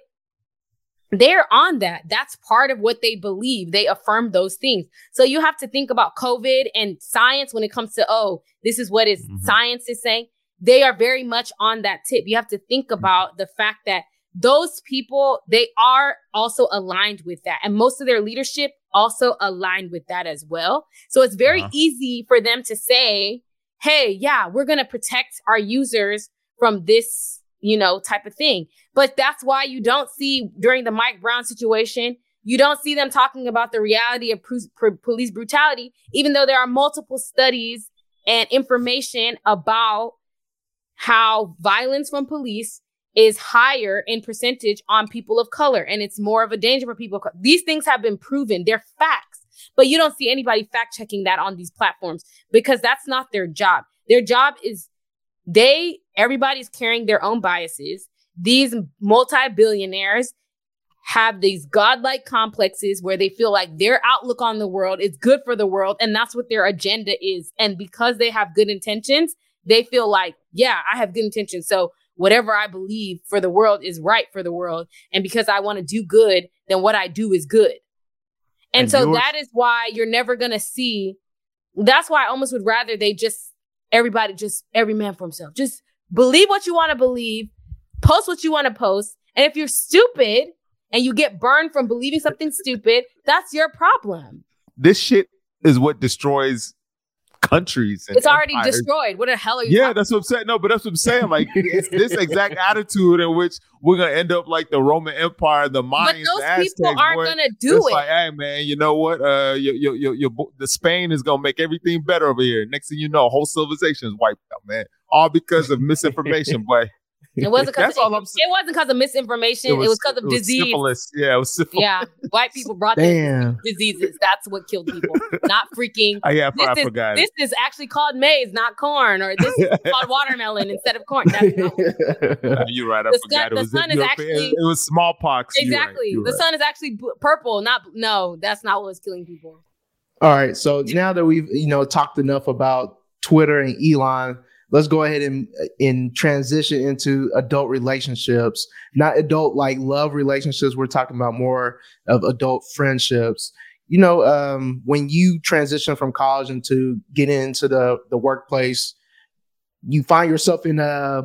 Speaker 3: they're on that. That's part of what they believe. They affirm those things. So you have to think about COVID and science when it comes to, oh, this is what is mm-hmm. science is saying. They are very much on that tip. You have to think about the fact that those people, they are also aligned with that. And most of their leadership also aligned with that as well. So it's very uh-huh. easy for them to say, hey, yeah, we're going to protect our users from this, you know, type of thing. But that's why you don't see during the Mike Brown situation, you don't see them talking about the reality of police brutality, even though there are multiple studies and information about how violence from police is higher in percentage on people of color and it's more of a danger for people. These things have been proven. They're facts. But you don't see anybody fact checking that on these platforms because that's not their job. Their job is they everybody's carrying their own biases. These multi-billionaires have these godlike complexes where they feel like their outlook on the world is good for the world and that's what their agenda is. And because they have good intentions, they feel like, yeah, I have good intentions. So whatever I believe for the world is right for the world. And because I want to do good, then what I do is good. And, and so yours- that is why you're never going to see. That's why I almost would rather they just, everybody just, every man for himself. Just believe what you want to believe, post what you want to post. And if you're stupid and you get burned from believing something stupid, that's your problem.
Speaker 2: This shit is what destroys countries.
Speaker 3: it's already empires. destroyed. What the hell are you?
Speaker 2: Yeah, that's what I'm saying. No, but that's what I'm saying. Like <laughs> it's this exact attitude in which we're gonna end up like the Roman Empire, the Mayans,
Speaker 3: but those
Speaker 2: Aztecs,
Speaker 3: people aren't
Speaker 2: boy.
Speaker 3: gonna do
Speaker 2: it's
Speaker 3: it.
Speaker 2: Like, hey man, you know what? Uh, your, your, your, your, the Spain is gonna make everything better over here. Next thing you know, whole civilization is wiped out, man. All because of <laughs> misinformation, boy.
Speaker 3: It wasn't because it, it, wasn't because of misinformation. It was because of disease.
Speaker 2: Syphilis. Yeah, it was syphilis.
Speaker 3: Yeah, white people brought the diseases. That's what killed people, not freaking. <laughs>
Speaker 2: Oh, yeah,
Speaker 3: this
Speaker 2: I
Speaker 3: is,
Speaker 2: forgot.
Speaker 3: This is actually called maize, not corn, or this is <laughs> called watermelon instead of corn. That's not
Speaker 2: uh, <laughs> you're right. I
Speaker 3: the
Speaker 2: forgot.
Speaker 3: Sun, the sun is actually.
Speaker 2: It was smallpox.
Speaker 3: Exactly.
Speaker 2: You're right.
Speaker 3: the
Speaker 2: You're
Speaker 3: sun is actually b- purple. Not no. That's not what was killing people.
Speaker 1: All right. So now that we've you know talked enough about Twitter and Elon let's go ahead and and transition into adult relationships not adult like love relationships. We're talking about more of adult friendships. You know um, when you transition from college into getting into the the workplace you find yourself in a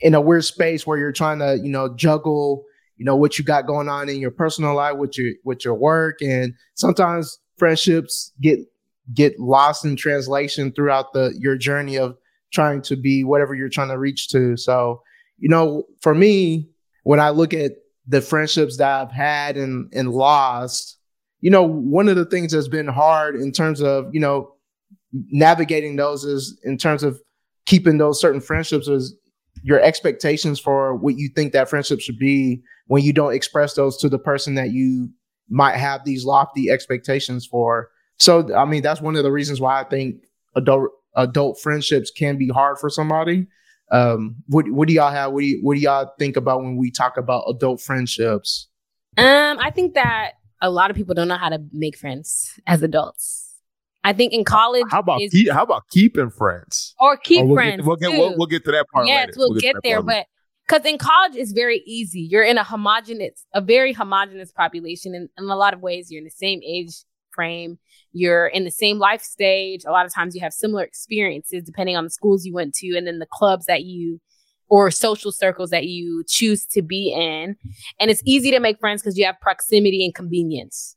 Speaker 1: in a weird space where you're trying to you know juggle you know what you got going on in your personal life with your with your work. And sometimes friendships get get lost in translation throughout the your journey of trying to be whatever you're trying to reach to. So, you know, for me, when I look at the friendships that I've had and and lost, you know, one of the things that's been hard in terms of, you know, navigating those is in terms of keeping those certain friendships is your expectations for what you think that friendship should be when you don't express those to the person that you might have these lofty expectations for. So, I mean, that's one of the reasons why I think adult adult friendships can be hard for somebody. Um, what what do y'all have? What do you, what do y'all think about when we talk about adult friendships?
Speaker 3: Um, I think that a lot of people don't know how to make friends as adults. I think in college,
Speaker 2: how about
Speaker 3: is,
Speaker 2: keep, how about keeping friends
Speaker 3: or keep
Speaker 2: or we'll
Speaker 3: friends?
Speaker 2: Get, we'll, get, we'll, we'll, get to that part.
Speaker 3: Yes,
Speaker 2: later.
Speaker 3: we'll,
Speaker 2: we'll
Speaker 3: get,
Speaker 2: get
Speaker 3: there, but because in college it's very easy. You're in a homogenous, a very homogenous population, and in a lot of ways, you're in the same age frame. You're in the same life stage. A lot of times you have similar experiences depending on the schools you went to and then the clubs that you or social circles that you choose to be in. And it's easy to make friends because you have proximity and convenience.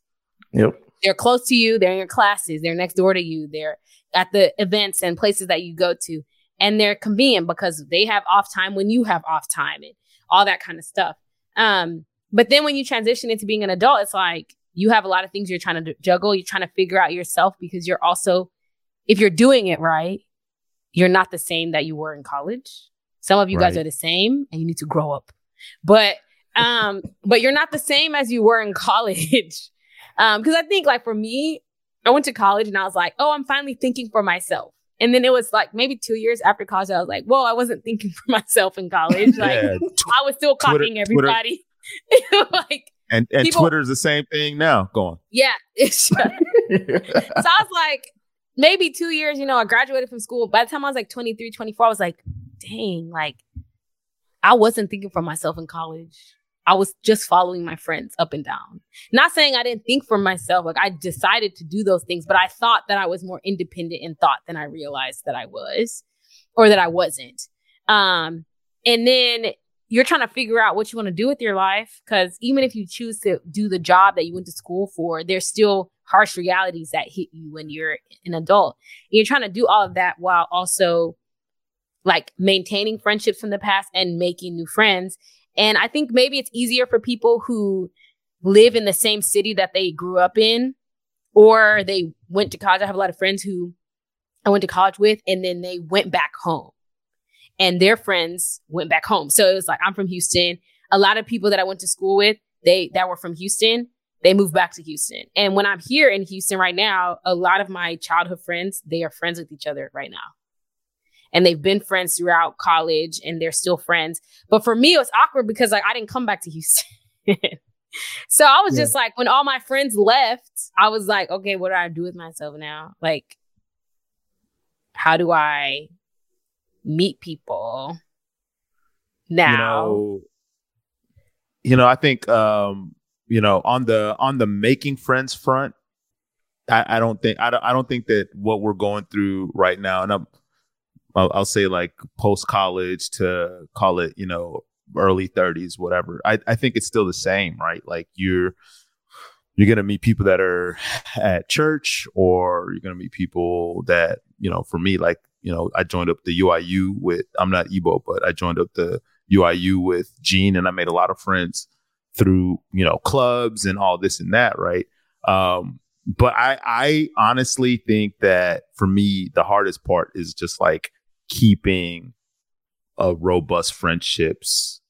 Speaker 1: Yep.
Speaker 3: They're close to you, they're in your classes, they're next door to you, they're at the events and places that you go to. And they're convenient because they have off time when you have off time and all that kind of stuff. Um, but then when you transition into being an adult, it's like you have a lot of things you're trying to juggle. You're trying to figure out yourself because you're also, if you're doing it right, you're not the same that you were in college. Some of you right. guys are the same and you need to grow up. But um, <laughs> but you're not the same as you were in college. <laughs> um, because I think like for me, I went to college and I was like, oh, I'm finally thinking for myself. And then it was like maybe two years after college, I was like, whoa, I wasn't thinking <laughs> for myself in college. Like yeah. I was still copying Twitter, everybody. Twitter. like
Speaker 2: and and People, Twitter's the same thing now. Go on.
Speaker 3: Yeah. <laughs> so I was like, maybe two years, you know, I graduated from school. By the time I was like 23, 24, I was like, dang, like I wasn't thinking for myself in college. I was just following my friends up and down. Not saying I didn't think for myself. Like I decided to do those things, but I thought that I was more independent in thought than I realized that I was or that I wasn't. Um, and then you're trying to figure out what you want to do with your life because even if you choose to do the job that you went to school for there's still harsh realities that hit you when you're an adult. And you're trying to do all of that while also like maintaining friendships from the past and making new friends. And i think maybe it's easier for people who live in the same city that they grew up in or they went to college. I have a lot of friends who i went to college with and then they went back home and their friends went back home. So it was like I'm from Houston. A lot of people that I went to school with, they that were from Houston, they moved back to Houston. And when I'm here in Houston right now, a lot of my childhood friends, they are friends with each other right now. And they've been friends throughout college and they're still friends. But for me, it was awkward because like I didn't come back to Houston. <laughs> so I was yeah. just like, when all my friends left, I was like, okay, what do I do with myself now? Like, how do I meet people now?
Speaker 2: You know, you know I think um, you know on the on the making friends front, I, I don't think I don't, I don't think that what we're going through right now, and I'm I'll, I'll say like post college to call it, you know, early 30s, whatever. I, I think it's still the same, right? Like you're you're gonna meet people that are at church, or you're gonna meet people that, you know, for me, like, you know, I joined up the UIU with I'm not Ebo, but I joined up the UIU with Gene and I made a lot of friends through, you know, clubs and all this and that, right? Um, but I I honestly think that for me, the hardest part is just like keeping a robust friendships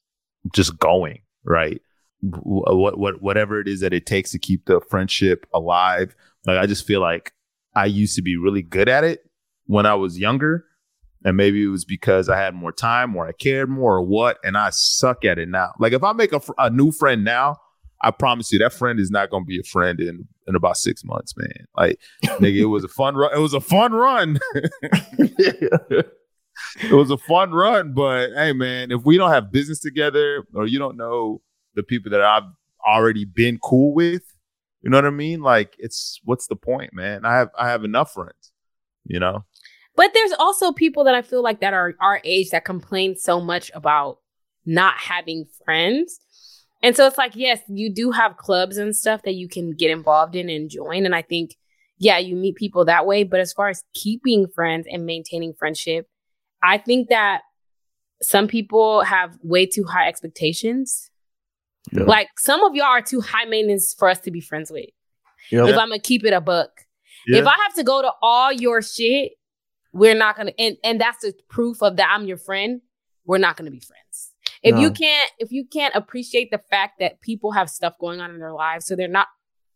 Speaker 2: just going, right? What what whatever it is that it takes to keep the friendship alive. Like I just feel like I used to be really good at it when I was younger, and maybe it was because I had more time, or I cared more, or what. And I suck at it now. Like if I make a, a new friend now, I promise you that friend is not going to be a friend in in about six months, man. Like <laughs> nigga, it was a fun run. It was a fun run. <laughs> it was a fun run, but hey, man, if we don't have business together or you don't know the people that I've already been cool with, you know what I mean? Like, it's what's the point, man? I have I have enough friends, you know.
Speaker 3: But there's also people that I feel like that are our age that complain so much about not having friends. And so it's like, yes, you do have clubs and stuff that you can get involved in and join. And I think, yeah, you meet people that way. But as far as keeping friends and maintaining friendship, I think that some people have way too high expectations. Yeah. Like some of y'all are too high maintenance for us to be friends with. Yeah. If I'm gonna keep it a buck. Yeah. If I have to go to all your shit, we're not gonna and, and that's the proof of that I'm your friend, we're not gonna be friends. If no. you can't if you can't appreciate the fact that people have stuff going on in their lives, so they're not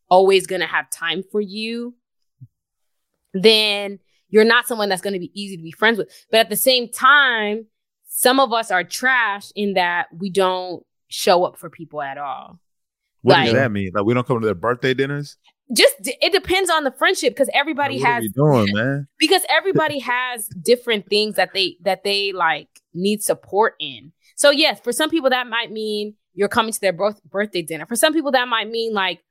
Speaker 3: always gonna have time for you, then you're not someone that's going to be easy to be friends with. But at the same time, some of us are trash in that we don't show up for people at all.
Speaker 2: What like, does that mean? Like we don't come to their birthday dinners?
Speaker 3: Just it depends on the friendship because everybody
Speaker 2: what
Speaker 3: has
Speaker 2: doing, <laughs> man.
Speaker 3: because everybody has different things that they that they like need support in. So yes, for some people that might mean you're coming to their birth, birthday dinner. For some people that might mean like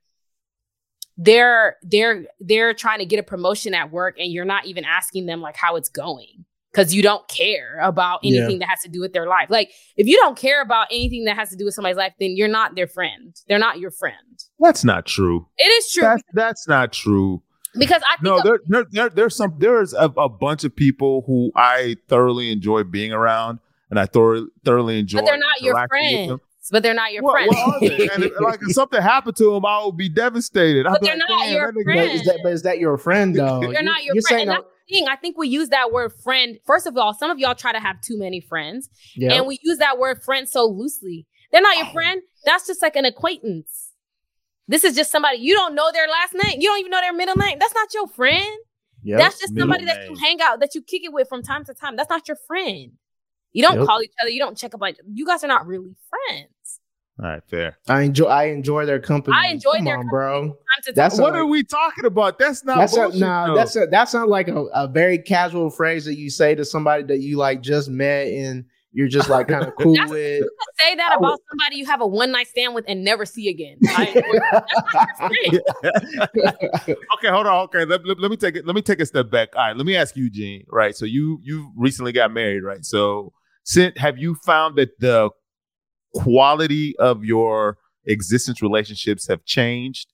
Speaker 3: they're they're they're trying to get a promotion at work and you're not even asking them like how it's going because you don't care about anything yeah. that has to do with their life. Like if you don't care about anything that has to do with somebody's life, then you're not their friend. They're not your friend.
Speaker 2: That's not true.
Speaker 3: It is true.
Speaker 2: That's, that's not true.
Speaker 3: Because I
Speaker 2: no, there, there, there, there's some there's a, a, bunch of people who I thoroughly enjoy being around, and I thoroughly thoroughly enjoy.
Speaker 3: But they're not your friend but they're not your well, friends. Well,
Speaker 2: and if, like if something happened to them, I would be devastated.
Speaker 3: But they're like, not your friend. But
Speaker 1: is, that, but is that your friend though?
Speaker 3: they're not your friend. And that's the thing. I think we use that word friend. First of all, some of y'all try to have too many friends, yep. and we use that word friend so loosely. They're not your oh. friend. That's just like an acquaintance. This is just somebody you don't know their last name. You don't even know their middle name. That's not your friend. Yep. That's just middle somebody name. that you hang out, that you kick it with from time to time. That's not your friend. You don't yep. call each other. You don't check up on. You guys are not really friends.
Speaker 2: All right, fair.
Speaker 1: I enjoy I enjoy their company.
Speaker 3: I enjoy
Speaker 1: Come
Speaker 3: their
Speaker 1: on, bro.
Speaker 2: That's what like, are we talking about? That's not that's bullshit,
Speaker 1: a, nah, that's a, that's not like a, a very casual phrase that you say to somebody that you like just met and you're just like kind of <laughs> cool with.
Speaker 3: say that about somebody you have a one night stand with and never see again. <laughs> <laughs>
Speaker 2: okay, hold on. Okay, let, let, let, me take it. Let me take a step back. All right, let me ask you, Gene. Right, so you you recently got married, right? So, since have you found that the quality of your existence relationships have changed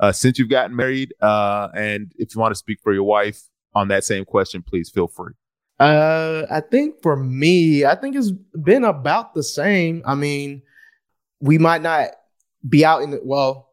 Speaker 2: uh, since you've gotten married? Uh, and if you want to speak for your wife on that same question, please feel free.
Speaker 1: Uh, I think for me, I think it's been about the same. I mean, we might not be out in the well.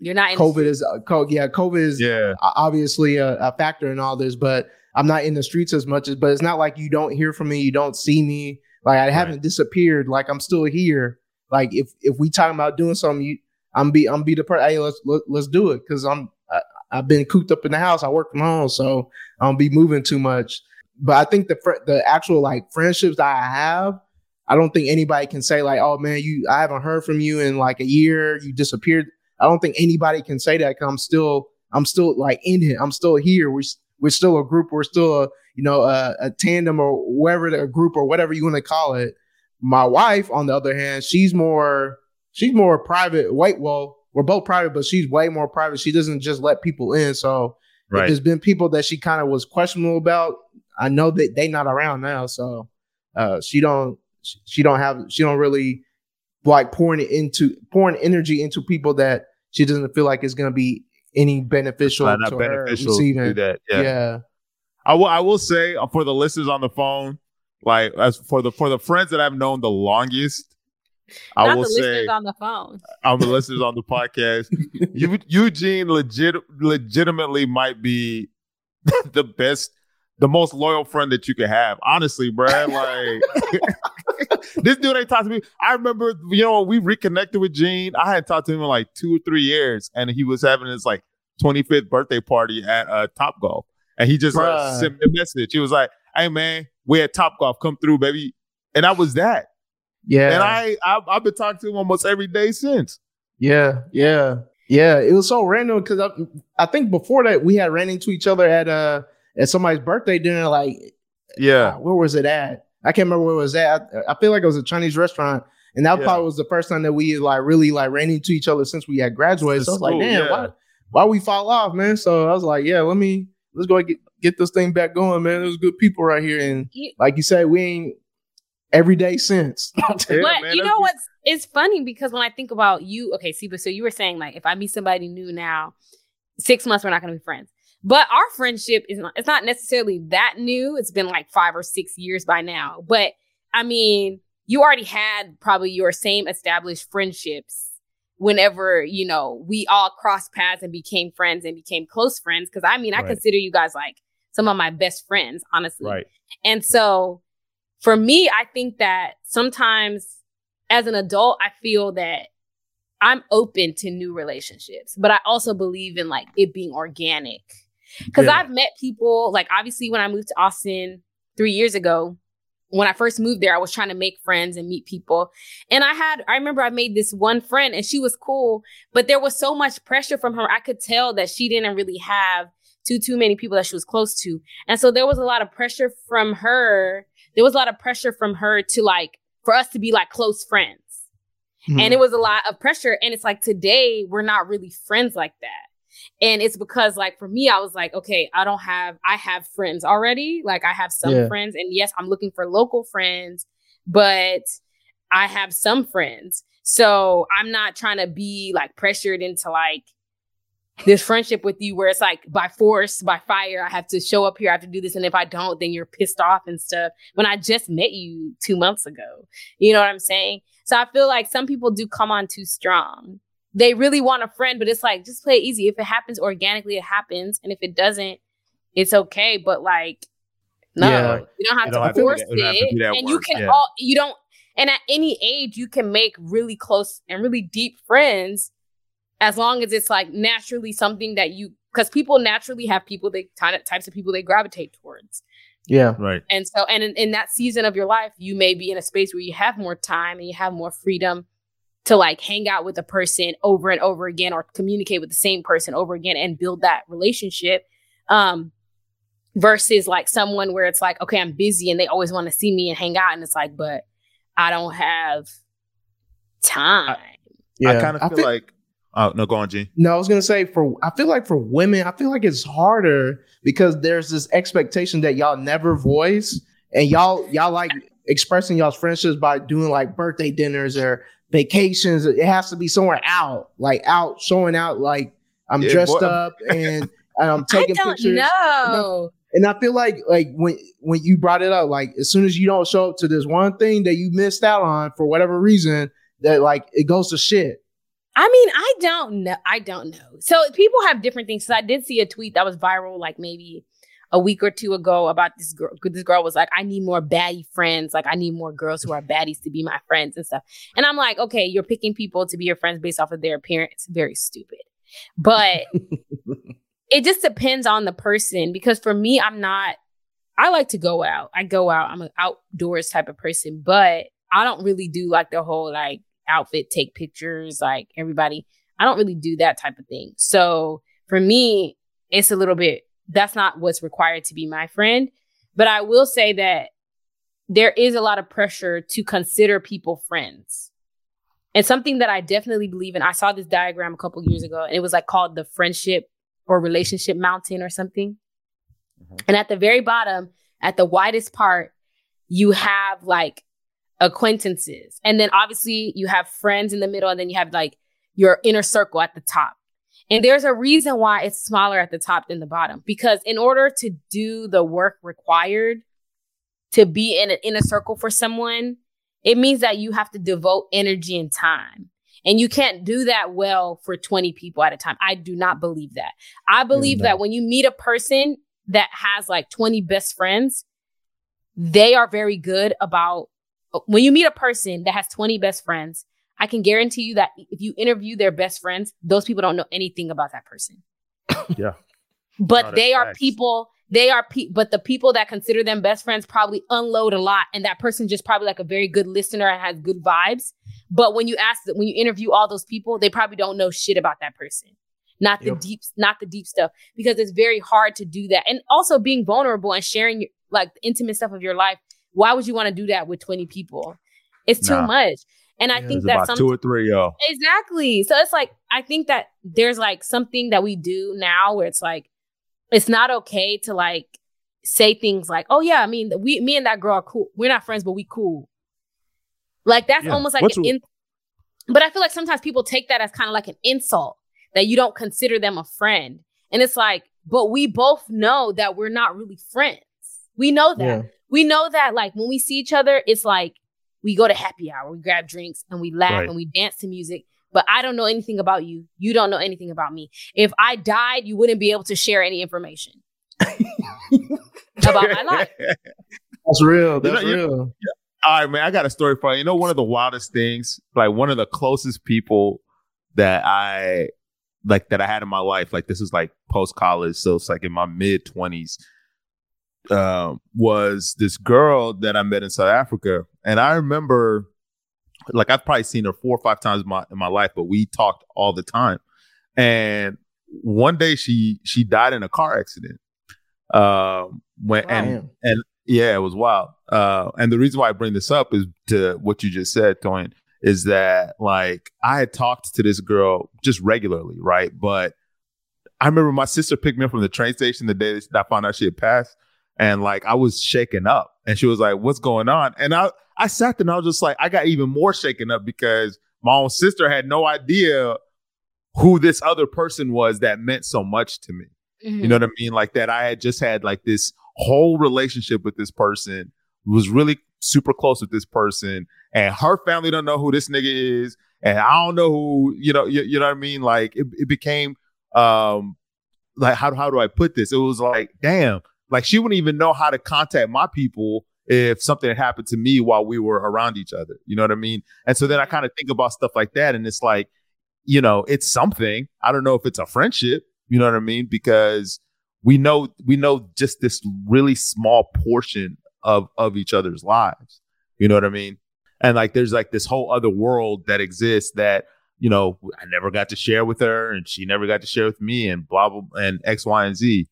Speaker 3: You're not.
Speaker 1: COVID is uh, co- yeah. COVID is
Speaker 2: yeah.
Speaker 1: obviously a, a factor in all this, but I'm not in the streets as much as. But it's not like you don't hear from me, you don't see me Like I haven't right. disappeared. Like I'm still here. Like if if we talking about doing something, you, I'm be I'm be the person. Hey, let's let, us do it because I'm I, I've been cooped up in the house. I work from home, so I don't be moving too much. But I think the fr- the actual like friendships that I have, I don't think anybody can say like, oh man, you I haven't heard from you in like a year. You disappeared. I don't think anybody can say that because I'm still I'm still like in it. I'm still here. We're we're still a group. We're still a you know a, a tandem or whatever a group or whatever you want to call it. My wife, on the other hand, she's more she's more private. Wait, well, we're both private, but she's way more private. She doesn't just let people in. So right. there's been people that she kind of was questionable about. I know that they not around now, so uh, she don't she don't have she don't really like pouring it into pouring energy into people that she doesn't feel like it's gonna be any beneficial not, not to beneficial her receiving. To that. Yeah. yeah.
Speaker 2: I will I will say uh, for the listeners on the phone, like as for the for the friends that I've known the longest,
Speaker 3: Not I will say on the phone.
Speaker 2: I'm the listeners on the podcast. <laughs> you, Eugene legit legitimately might be <laughs> the best, the most loyal friend that you could have. Honestly, Brad. Like <laughs> this dude ain't talked to me. I remember, you know, we reconnected with Gene. I hadn't talked to him in like two or three years, and he was having his like 25th birthday party at uh, Top Golf, and he just uh, sent me a message. He was like, "Hey man, we had Top Golf come through, baby," and that was that. Yeah, and I, I I've been talking to him almost every day since.
Speaker 1: Yeah, yeah, yeah. It was so random because I, I think before that we had ran into each other at uh at somebody's birthday dinner. Like,
Speaker 2: yeah,
Speaker 1: where was it at? I can't remember where it was at. I, I feel like it was a Chinese restaurant. And that yeah. probably was the first time that we like really like ran into each other since we had graduated. So I was like, damn, yeah. why why we fall off, man? So I was like, yeah, let me let's go get get this thing back going, man. There's good people right here. And like you said, we ain't every day since. <laughs>
Speaker 3: yeah, but man, you know what's it's funny because when I think about you, okay, see, but so you were saying like if I meet somebody new now, six months we're not gonna be friends. But our friendship is not, it's not necessarily that new. It's been like five or six years by now. But I mean, you already had probably your same established friendships whenever, you know, we all crossed paths and became friends and became close friends. Cause I mean, I right. consider you guys like some of my best friends, honestly.
Speaker 2: Right.
Speaker 3: And so for me, I think that sometimes as an adult, I feel that I'm open to new relationships, but I also believe in like it being organic because yeah. I've met people, like, obviously, when I moved to Austin three years ago, when I first moved there, I was trying to make friends and meet people. And I had, I remember I made this one friend and she was cool, but there was so much pressure from her. I could tell that she didn't really have too, too many people that she was close to. And so there was a lot of pressure from her. There was a lot of pressure from her to like, for us to be like close friends. Mm-hmm. And it was a lot of pressure. And it's like today, we're not really friends like that. And it's because like for me, I was like, okay, I don't have, I have friends already. Like I have some yeah. friends. And yes, I'm looking for local friends, but I have some friends. So I'm not trying to be like pressured into like this friendship with you where it's like by force, by fire, I have to show up here, I have to do this. And if I don't, then you're pissed off and stuff. When I just met you two months ago. You know what I'm saying? So I feel like some people do come on too strong they really want a friend, but it's like just play it easy. If it happens organically, it happens, and if it doesn't, it's okay. But like, no, yeah. you don't have you to don't force have to, it, and you can yeah. all you don't. And at any age, you can make really close and really deep friends, as long as it's like naturally something that you because people naturally have people they types of people they gravitate towards.
Speaker 1: Yeah.
Speaker 2: Right.
Speaker 3: And so, and in, in, that season of your life, you may be in a space where you have more time and you have more freedom to like hang out with a person over and over again or communicate with the same person over again and build that relationship um versus like someone where it's like okay i'm busy and they always want to see me and hang out and it's like but i don't have time I,
Speaker 2: yeah, I kind of feel, feel, like oh no go on Gene.
Speaker 1: no i was gonna say for i feel like for women i feel like it's harder because there's this expectation that y'all never voice and y'all y'all like expressing y'all's friendships by doing like birthday dinners or vacations. It has to be somewhere out, like out, showing out, like I'm yeah, dressed boy. up and <laughs> I'm taking I don't pictures.
Speaker 3: Know.
Speaker 1: And I feel like like when when you brought it up, like as soon as you don't show up to this one thing that you missed out on for whatever reason, that like it goes to shit.
Speaker 3: I mean, I don't know. I don't know. So people have different things. So I did see a tweet that was viral, like maybe a week or two ago about this girl. This girl was like, I need more baddie friends. Like, I need more girls who are baddies to be my friends and stuff. And I'm like, okay, you're picking people to be your friends based off of their appearance. Very stupid. But <laughs> it just depends on the person because for me, I'm not, I like to go out. I go out. I'm an outdoors type of person, but I don't really do like the whole like outfit, take pictures, like everybody. I don't really do that type of thing. So for me, it's a little bit that's not what's required to be my friend. But I will say that there is a lot of pressure to consider people friends. And something that I definitely believe in, I saw this diagram a couple years ago, and it was like called the friendship or relationship mountain or something. Mm-hmm. And at the very bottom, at the widest part, you have like acquaintances. And then obviously you have friends in the middle, and then you have like your inner circle at the top. And there's a reason why it's smaller at the top than the bottom. Because in order to do the work required to be in an inner circle for someone, it means that you have to devote energy and time. And you can't do that well for 20 people at a time. I do not believe that. I believe that when you meet a person that has like 20 best friends, they are very good about when you meet a person that has 20 best friends, I can guarantee you that if you interview their best friends, those people don't know anything about that person. <coughs>
Speaker 2: Yeah. <coughs>
Speaker 3: but they are facts. people, they are pe- but the people that consider them best friends probably unload a lot and that person just probably like a very good listener and has good vibes. But when you ask when you interview all those people, they probably don't know shit about that person. Not the yep. deep not the deep stuff because it's very hard to do that. And also being vulnerable and sharing like the intimate stuff of your life. Why would you want to do that with 20 people? It's too nah. much. And I think that
Speaker 2: some, two or three, y'all.
Speaker 3: Exactly. So it's like I think that there's like something that we do now where it's like it's not okay to like say things like, "Oh yeah, I mean, we, me and that girl are cool. We're not friends, but we cool." Like that's yeah. almost like What's an in- but I feel like sometimes people take that as kind of like an insult that you don't consider them a friend. And it's like, but we both know that we're not really friends. We know that. Yeah. We know that like when we see each other, it's like we go to happy hour, we grab drinks and we laugh right. and we dance to music. But I don't know anything about you. You don't know anything about me. If I died, you wouldn't be able to share any information <laughs> about my life.
Speaker 1: That's real. That's you know, real.
Speaker 2: You, all right, man. I got a story for you. You know, one of the wildest things, like one of the closest people that I like that I had in my life, like this is like post college, so it's like in my mid twenties uh, was this girl that I met in South Africa, and I remember, like I've probably seen her four or five times in my in my life, but we talked all the time. And one day she she died in a car accident. Um, when wow. and and yeah, it was wild. Uh, and the reason why I bring this up is to what you just said, Toyin, is that like I had talked to this girl just regularly, right? But I remember my sister picked me up from the train station the day that I found out she had passed and like I was shaken up. And she was like, "What's going on?" And I I sat there and I was just like, I got even more shaken up because my own sister had no idea who this other person was that meant so much to me. Mm-hmm. You know what I mean? Like that I had just had like this whole relationship with this person, was really super close with this person, and her family don't know who this nigga is, and I don't know who, you know, you, you know what I mean? Like it, it became um like how how do I put this? It was like, damn, like she wouldn't even know how to contact my people if something had happened to me while we were around each other. You know what I mean? And so then I kind of think about stuff like that, and it's like, you know, it's something. I don't know if it's a friendship. You know what I mean? Because we know we know just this really small portion of of each other's lives. You know what I mean? And like there's like this whole other world that exists that you know I never got to share with her, and she never got to share with me, and blah blah and X, Y, and Z.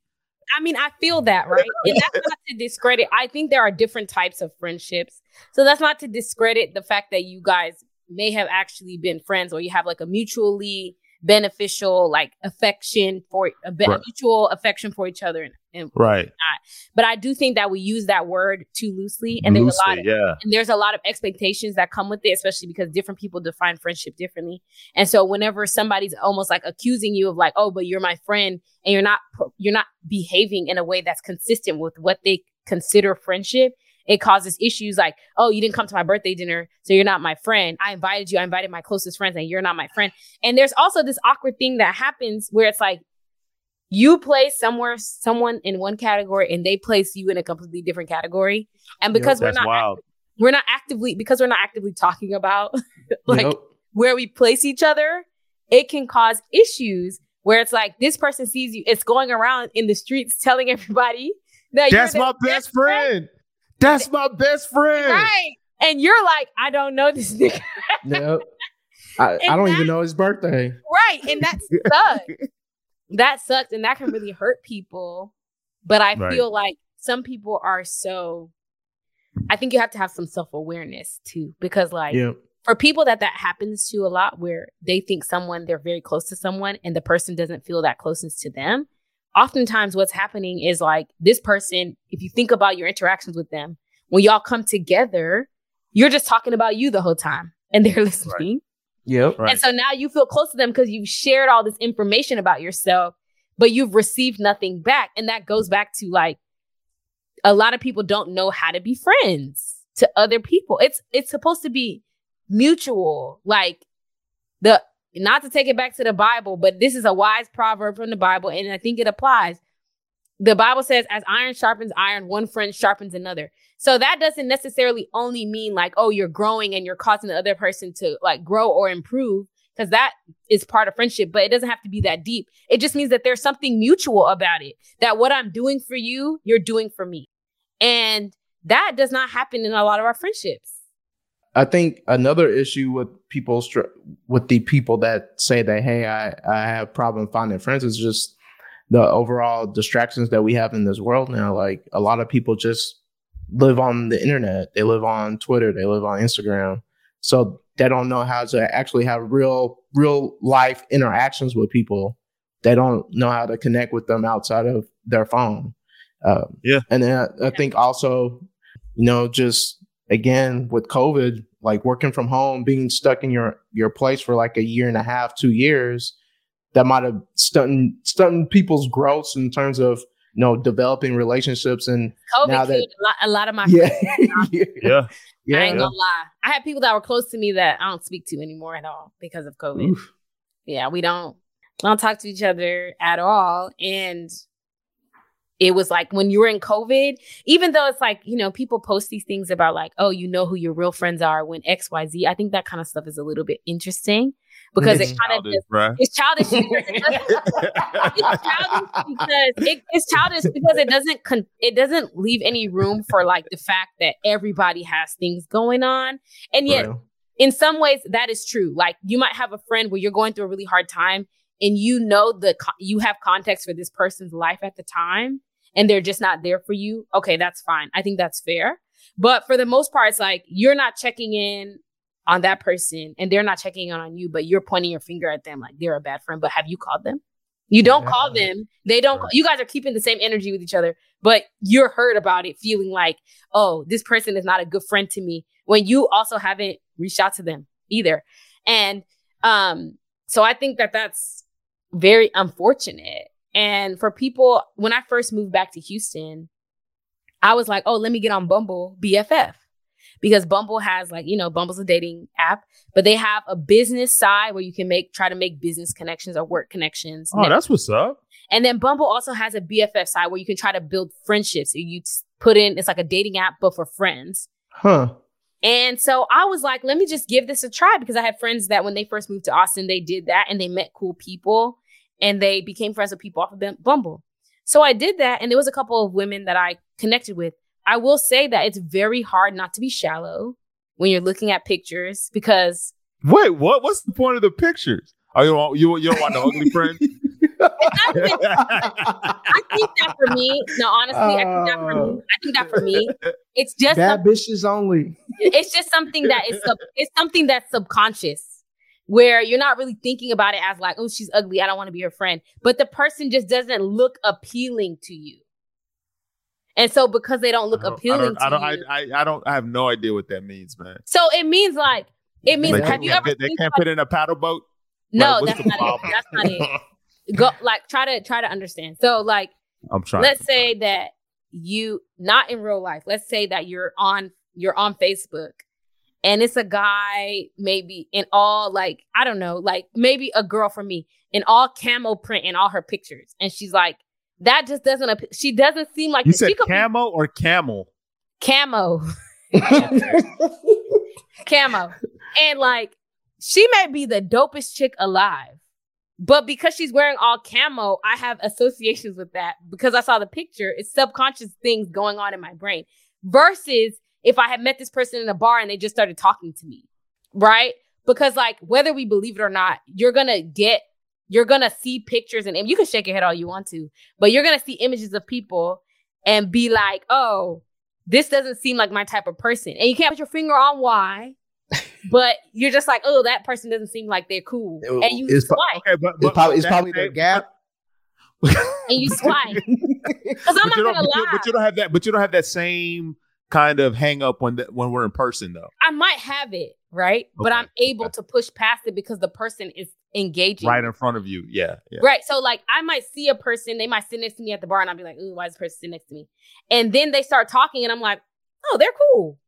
Speaker 3: I mean, I feel that, right? <laughs> And that's not to discredit. I think there are different types of friendships. So that's not to discredit the fact that you guys may have actually been friends or you have like a mutually beneficial like affection for a be- right. mutual affection for each other and, and
Speaker 2: right
Speaker 3: not. but i do think that we use that word too loosely and loosely, there's a lot of,
Speaker 2: yeah
Speaker 3: and there's a lot of expectations that come with it especially because different people define friendship differently and so whenever somebody's almost like accusing you of like oh but you're my friend and you're not you're not behaving in a way that's consistent with what they consider friendship it causes issues like, oh, you didn't come to my birthday dinner, so you're not my friend. I invited you, I invited my closest friends, and you're not my friend. And there's also this awkward thing that happens where it's like, you place somewhere someone in one category and they place you in a completely different category. And because we're not we're not actively because we're not actively talking about <laughs> like
Speaker 1: Yep.
Speaker 3: where we place each other, it can cause issues where it's like this person sees you, it's going around in the streets telling <laughs> everybody that
Speaker 2: That's
Speaker 3: you're
Speaker 2: my
Speaker 3: their
Speaker 2: best friend. That's my best friend.
Speaker 3: Right. And you're like, I don't know this nigga.
Speaker 1: Yep. I, <laughs> I don't
Speaker 3: that-
Speaker 1: even know his birthday.
Speaker 3: right. And that <laughs> sucks. that sucks. And that can really hurt people. But I
Speaker 2: Right.
Speaker 3: feel like some people are so I think you have to have some self-awareness too. Because like
Speaker 1: Yep.
Speaker 3: for people that that happens to a lot where they think someone they're very close to someone and the person doesn't feel that closeness to them oftentimes what's happening is like this person if you think about your interactions with them when y'all come together you're just talking about you the whole time and they're <laughs> listening.
Speaker 1: Yep.
Speaker 2: Right.
Speaker 3: and so now you feel close to them because you've shared all this information about yourself but you've received nothing back. And that goes back to like a lot of people don't know how to be friends to other people. It's it's supposed to be mutual. Like the not to take it back to the bible but this is a wise proverb from the bible and i think it applies. The bible says as iron sharpens iron one friend sharpens another. So that doesn't necessarily only mean like oh you're growing and you're causing the other person to like grow or improve because that is part of friendship but it doesn't have to be that deep. It just means that there's something mutual about it that what i'm doing for you you're doing for me. And that does not happen in a lot of our friendships
Speaker 1: I think another issue with people str- with the people that say that hey I I have problem finding friends is just the overall distractions that we have in this world now. Like a lot of people just live on the internet. They live on Twitter. They live on Instagram. So they don't know how to actually have real real life interactions with people. They don't know how to connect with them outside of their phone. Um,
Speaker 2: Yeah.
Speaker 1: and then I, I think also, you know, just again with COVID, like working from home, being stuck in your your place for like a year and a half, two years, that might have stunted stunted people's growth in terms of you know developing relationships and
Speaker 3: covid
Speaker 1: Now that-
Speaker 3: a, lot, a lot of my
Speaker 1: yeah, <laughs> yeah,
Speaker 2: Yeah.
Speaker 1: yeah.
Speaker 3: I ain't gonna lie. I had people that were close to me that I don't speak to anymore at all because of COVID.
Speaker 1: Oof.
Speaker 3: Yeah, we don't we don't talk to each other at all. And it was like when you were in COVID, even though it's like, you know, people post these things about like, oh, you know who your real friends are when XYZ. I think that kind of stuff is a little bit interesting because
Speaker 1: It's
Speaker 3: it kind of it's childish. because it doesn't- it's childish because it, it's childish because it doesn't con- it doesn't leave any room for like the fact that everybody has things going on and yet
Speaker 1: Right.
Speaker 3: in some ways that is true like you might have a friend where you're going through a really hard time and you know the you have context for this person's life at the time and they're just not there for you okay that's fine. I think that's fair. But for the most part it's like you're not checking in on that person and they're not checking in on you but you're pointing your finger at them like they're a bad friend. But have you called them? You don't call them. They don't
Speaker 2: Right.
Speaker 3: you guys are keeping the same energy with each other but you're hurt about it feeling like oh this person is not a good friend to me when you also haven't reached out to them either. And um so i think that that's very unfortunate and for people when i first moved back to houston i was like oh let me get on bumble bff because bumble has like you know bumble's a dating app but they have a business side where you can make try to make business connections or work connections
Speaker 2: Oh, that's what's up.
Speaker 3: and then Bumble also has a BFF side where you can try to build friendships. You put in it's like a dating app but for friends.
Speaker 1: Huh.
Speaker 3: And so I was like, let me just give this a try because I had friends that when they first moved to Austin, they did that and they met cool people and they became friends with people off of Bumble. So I did that and there was a couple of women that I connected with. I will say that it's very hard not to be shallow when you're looking at pictures because
Speaker 2: Wait, what? What's the point of the pictures? Oh, you want you, you don't want the ugly <laughs> friend?
Speaker 3: I think that for me, no, honestly, I think that for me, I think that for me, it's just
Speaker 1: Bad bitches only.
Speaker 3: it's just something that is sub- it's something that's subconscious where you're not really thinking about it as like oh she's ugly i don't want to be her friend but the person just doesn't look appealing to you and so because they don't look
Speaker 2: don't-
Speaker 3: appealing
Speaker 2: I don't,
Speaker 3: to
Speaker 2: I don't, I, I, I don't. I have no idea what that means, man.
Speaker 3: so it means like it means
Speaker 2: Like,
Speaker 3: have you ever
Speaker 2: they can't fit in a paddle boat.
Speaker 3: no
Speaker 2: Like,
Speaker 3: that's not it that's not it go like try to try to understand so like
Speaker 2: I'm trying.
Speaker 3: let's say that you not in real life let's say that you're on you're on facebook and it's a guy maybe in all like i don't know like maybe a girl for me in all camo print in all her pictures. And she's like, that just doesn't, ap- she doesn't seem like
Speaker 2: You
Speaker 3: she
Speaker 2: said
Speaker 3: could be
Speaker 2: camo or camel?
Speaker 3: camo, <laughs> camo. And like, she may be the dopest chick alive. But because she's wearing all camo, I have associations with that because I saw the picture. It's subconscious things going on in my brain. Versus if I had met this person in a bar and they just started talking to me, right? Because like whether we believe it or not, you're gonna get, you're gonna see pictures and you can shake your head all you want to, but you're gonna see images of people and be like, oh, this doesn't seem like my type of person, and you can't put your finger on why. <laughs> but you're just like, oh, that person doesn't seem like they're cool, and you
Speaker 1: It's pro-
Speaker 3: swipe,
Speaker 2: Okay, but,
Speaker 1: It's probably it's probably the gap.
Speaker 3: and you <laughs> swipe. Because I'm
Speaker 2: But
Speaker 3: not gonna lie,
Speaker 2: but you don't have that. But you don't have that same kind of hang up when the, when we're in person, though.
Speaker 3: I might have it right, but I'm able
Speaker 2: okay.
Speaker 3: to push past it because the person is engaging.
Speaker 2: Right in front of you. Yeah. yeah.
Speaker 3: Right. So like I might see a person, they might sit next to me at the bar and I'll be like, ooh, why is this person sitting next to me? And then they start talking and I'm like, oh, they're cool.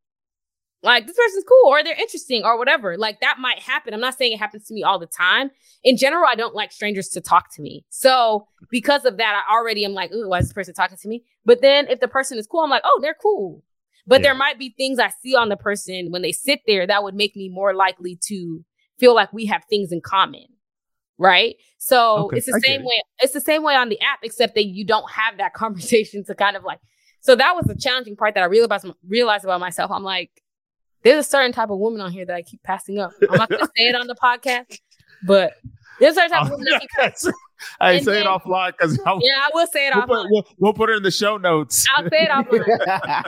Speaker 3: Like this person's cool or they're interesting or whatever. Like that might happen. I'm not saying it happens to me all the time. In general, I don't like strangers to talk to me. So because of that, I already am like, ooh, why is this person talking to me? But then if the person is cool, I'm like, oh, they're cool. But
Speaker 2: Yeah.
Speaker 3: there might be things I see on the person when they sit there that would make me more likely to feel like we have things in common. Right. So
Speaker 2: Okay,
Speaker 3: it's the
Speaker 2: I
Speaker 3: same
Speaker 2: it.
Speaker 3: way. It's the same way on the app, except that you don't have that <laughs> conversation to kind of like. So that was the challenging part that I realized realized about myself. I'm like, there's a certain type of woman on here that I keep passing up. I'm not gonna say it on the podcast, but there's a certain type of woman I <laughs> keep
Speaker 2: I
Speaker 3: And
Speaker 2: say it offline because
Speaker 3: Yeah, I will say it
Speaker 2: we'll,
Speaker 3: offline.
Speaker 2: put, we'll, we'll put it in the show notes.
Speaker 3: I'll say it <laughs> offline.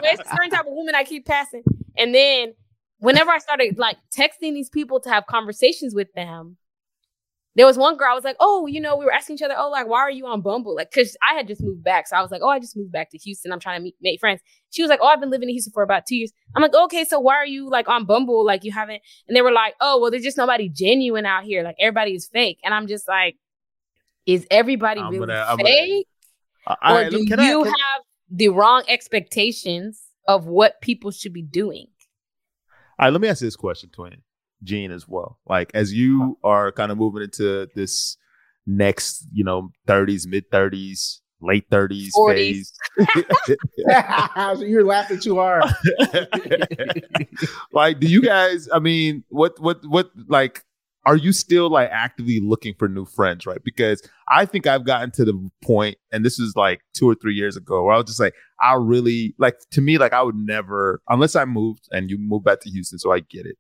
Speaker 3: It's a certain type of woman I keep passing. And then whenever I started like texting these people to have conversations with them, there was one girl I was like, oh, you know, we were asking each other, oh, like, why are you on Bumble? Like, cause I had just moved back. So I was like, oh, I just moved back to Houston. I'm trying to meet, make friends. She was like, oh, I've been living in Houston for about two years. I'm like, okay, so why are you like on Bumble? Like you haven't, and they were like, oh, well, there's just nobody genuine out here. Like everybody is fake. And I'm just like, is everybody
Speaker 2: I'm
Speaker 3: really
Speaker 2: gonna- I'm gonna-
Speaker 3: fake? Or
Speaker 2: right,
Speaker 3: do
Speaker 2: can I-
Speaker 3: you
Speaker 2: can-
Speaker 3: have the wrong expectations of what people should be doing?
Speaker 2: All right, let me ask this question, Toyin, Gene, as well. Like, as you are kind of moving into this next, you know, 30s, mid 30s, late 30s
Speaker 3: 40s.
Speaker 2: phase. <laughs> <laughs>
Speaker 1: so you're laughing too hard. <laughs>
Speaker 2: like, do you guys, I mean, what, what, what, like, are you still like actively looking for new friends, right? Because I think I've gotten to the point, and this is like two or three years ago, where I was just like, I really, like, to me, like, I would never, unless I moved and you moved back to Houston, so I get it.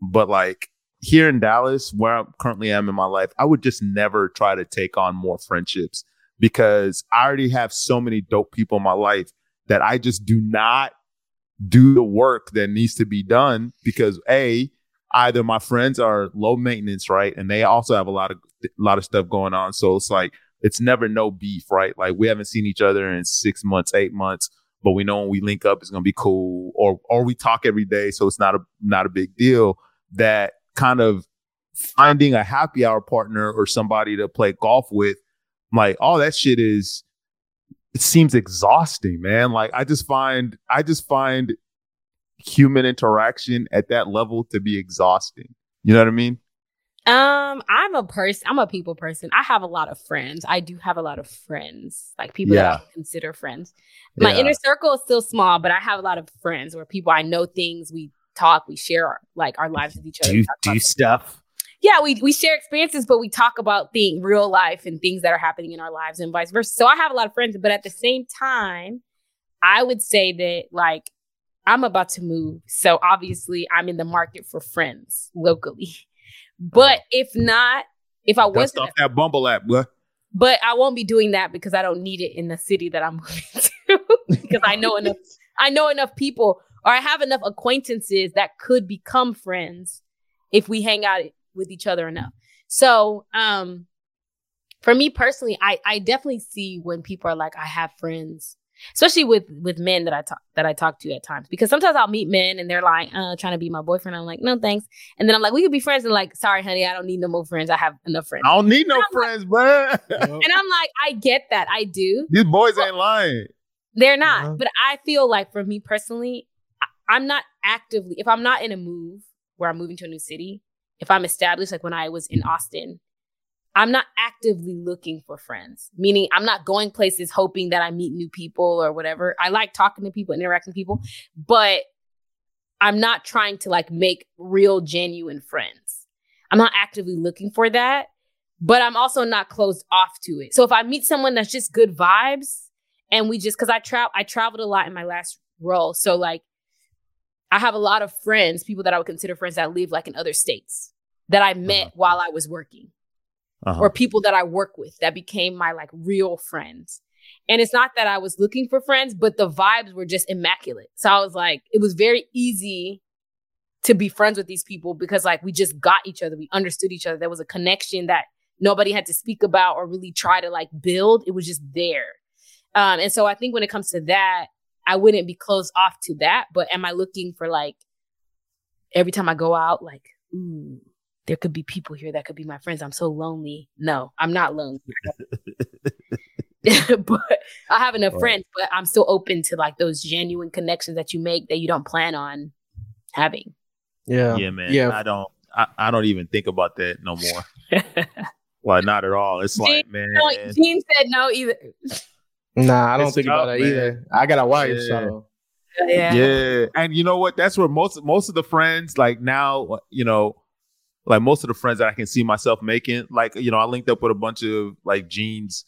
Speaker 2: But like, here in Dallas, where I currently am in my life, I would just never try to take on more friendships because I already have so many dope people in my life that I just do not do the work that needs to be done because a either my friends are low maintenance, right, and they also have a lot of a lot of stuff going on, so it's like it's never no beef, right? Like we haven't seen each other in six months, eight months, but we know when we link up, it's gonna be cool, or or we talk every day, so it's not a not a big deal. That kind of finding a happy hour partner or somebody to play golf with, like all that shit is it seems exhausting, man. Like I just find I just find human interaction at that level to be exhausting. You know what I mean?
Speaker 3: Um, I'm a person. I'm a people person. I have a lot of friends. I do have a lot of friends, like people that I consider friends. My
Speaker 2: Yeah.
Speaker 3: inner circle is still small, but I have a lot of friends where people I know things. We talk. We share our, like our lives with each other.
Speaker 2: Do
Speaker 3: we talk
Speaker 2: stuff.
Speaker 3: yeah, we we share experiences, but we talk about thing real life and things that are happening in our lives and vice versa. So I have a lot of friends, but at the same time, I would say that like I'm about to move. So obviously I'm in the market for friends locally. But if not, if I wasn't
Speaker 2: off that Bumble app, boy.
Speaker 3: but I won't be doing that because I don't need it in the city that I'm <laughs> moving to because I know enough <laughs> I know enough people or I have enough acquaintances that could become friends if we hang out with each other enough. So, um for me personally, I I definitely see when people are like I have friends, especially with with men that I talk that I talk to at times because sometimes I'll meet men and they're like uh trying to be my boyfriend. I'm like, "No, thanks." And then I'm like, "We could be friends." And like, "Sorry, honey, I don't need no more friends. I have enough friends."
Speaker 2: I don't need no
Speaker 3: I'm
Speaker 2: friends, bro.
Speaker 3: And I'm like, I get that. I do.
Speaker 2: These boys ain't lying.
Speaker 3: They're not.
Speaker 1: Uh-huh.
Speaker 3: But I feel like for me personally, I- I'm not actively, if I'm not in a move where I'm moving to a new city, if I'm established, like when I was in Austin, I'm not actively looking for friends, meaning I'm not going places hoping that I meet new people or whatever. I like talking to people, interacting with people, but I'm not trying to like make real, genuine friends. I'm not actively looking for that, but I'm also not closed off to it. So if I meet someone that's just good vibes and we just, cause I travel, I traveled a lot in my last role. So like I have a lot of friends, people that I would consider friends that live like in other states that I met uh-huh. while I was working uh-huh. or people that I work with that became my like real friends. And it's not that I was looking for friends, but the vibes were just immaculate. So I was like, it was very easy to be friends with these people because like we just got each other, we understood each other. There was a connection that nobody had to speak about or really try to like build. It was just there. Um, and so I think when it comes to that, I wouldn't be closed off to that. But am I looking for like every time I go out, like, ooh, there could be people here that could be my friends. I'm so lonely. No, I'm not lonely. <laughs> <laughs> but I have enough right. friends, but I'm still open to like those genuine connections that you make that you don't plan on having.
Speaker 1: Yeah.
Speaker 2: Yeah, man. Yeah. I don't I, I don't even think about that no more. <laughs> well, not at all. It's Gene, like, man. No,
Speaker 3: Gene said no either.
Speaker 1: Nah, I don't it's think tough, about that man. either. I got a wife, yeah. so
Speaker 2: yeah. Yeah. And you know what? That's where most most of the friends, like now, you know, like most of the friends that I can see myself making, like, you know, I linked up with a bunch of like Gene's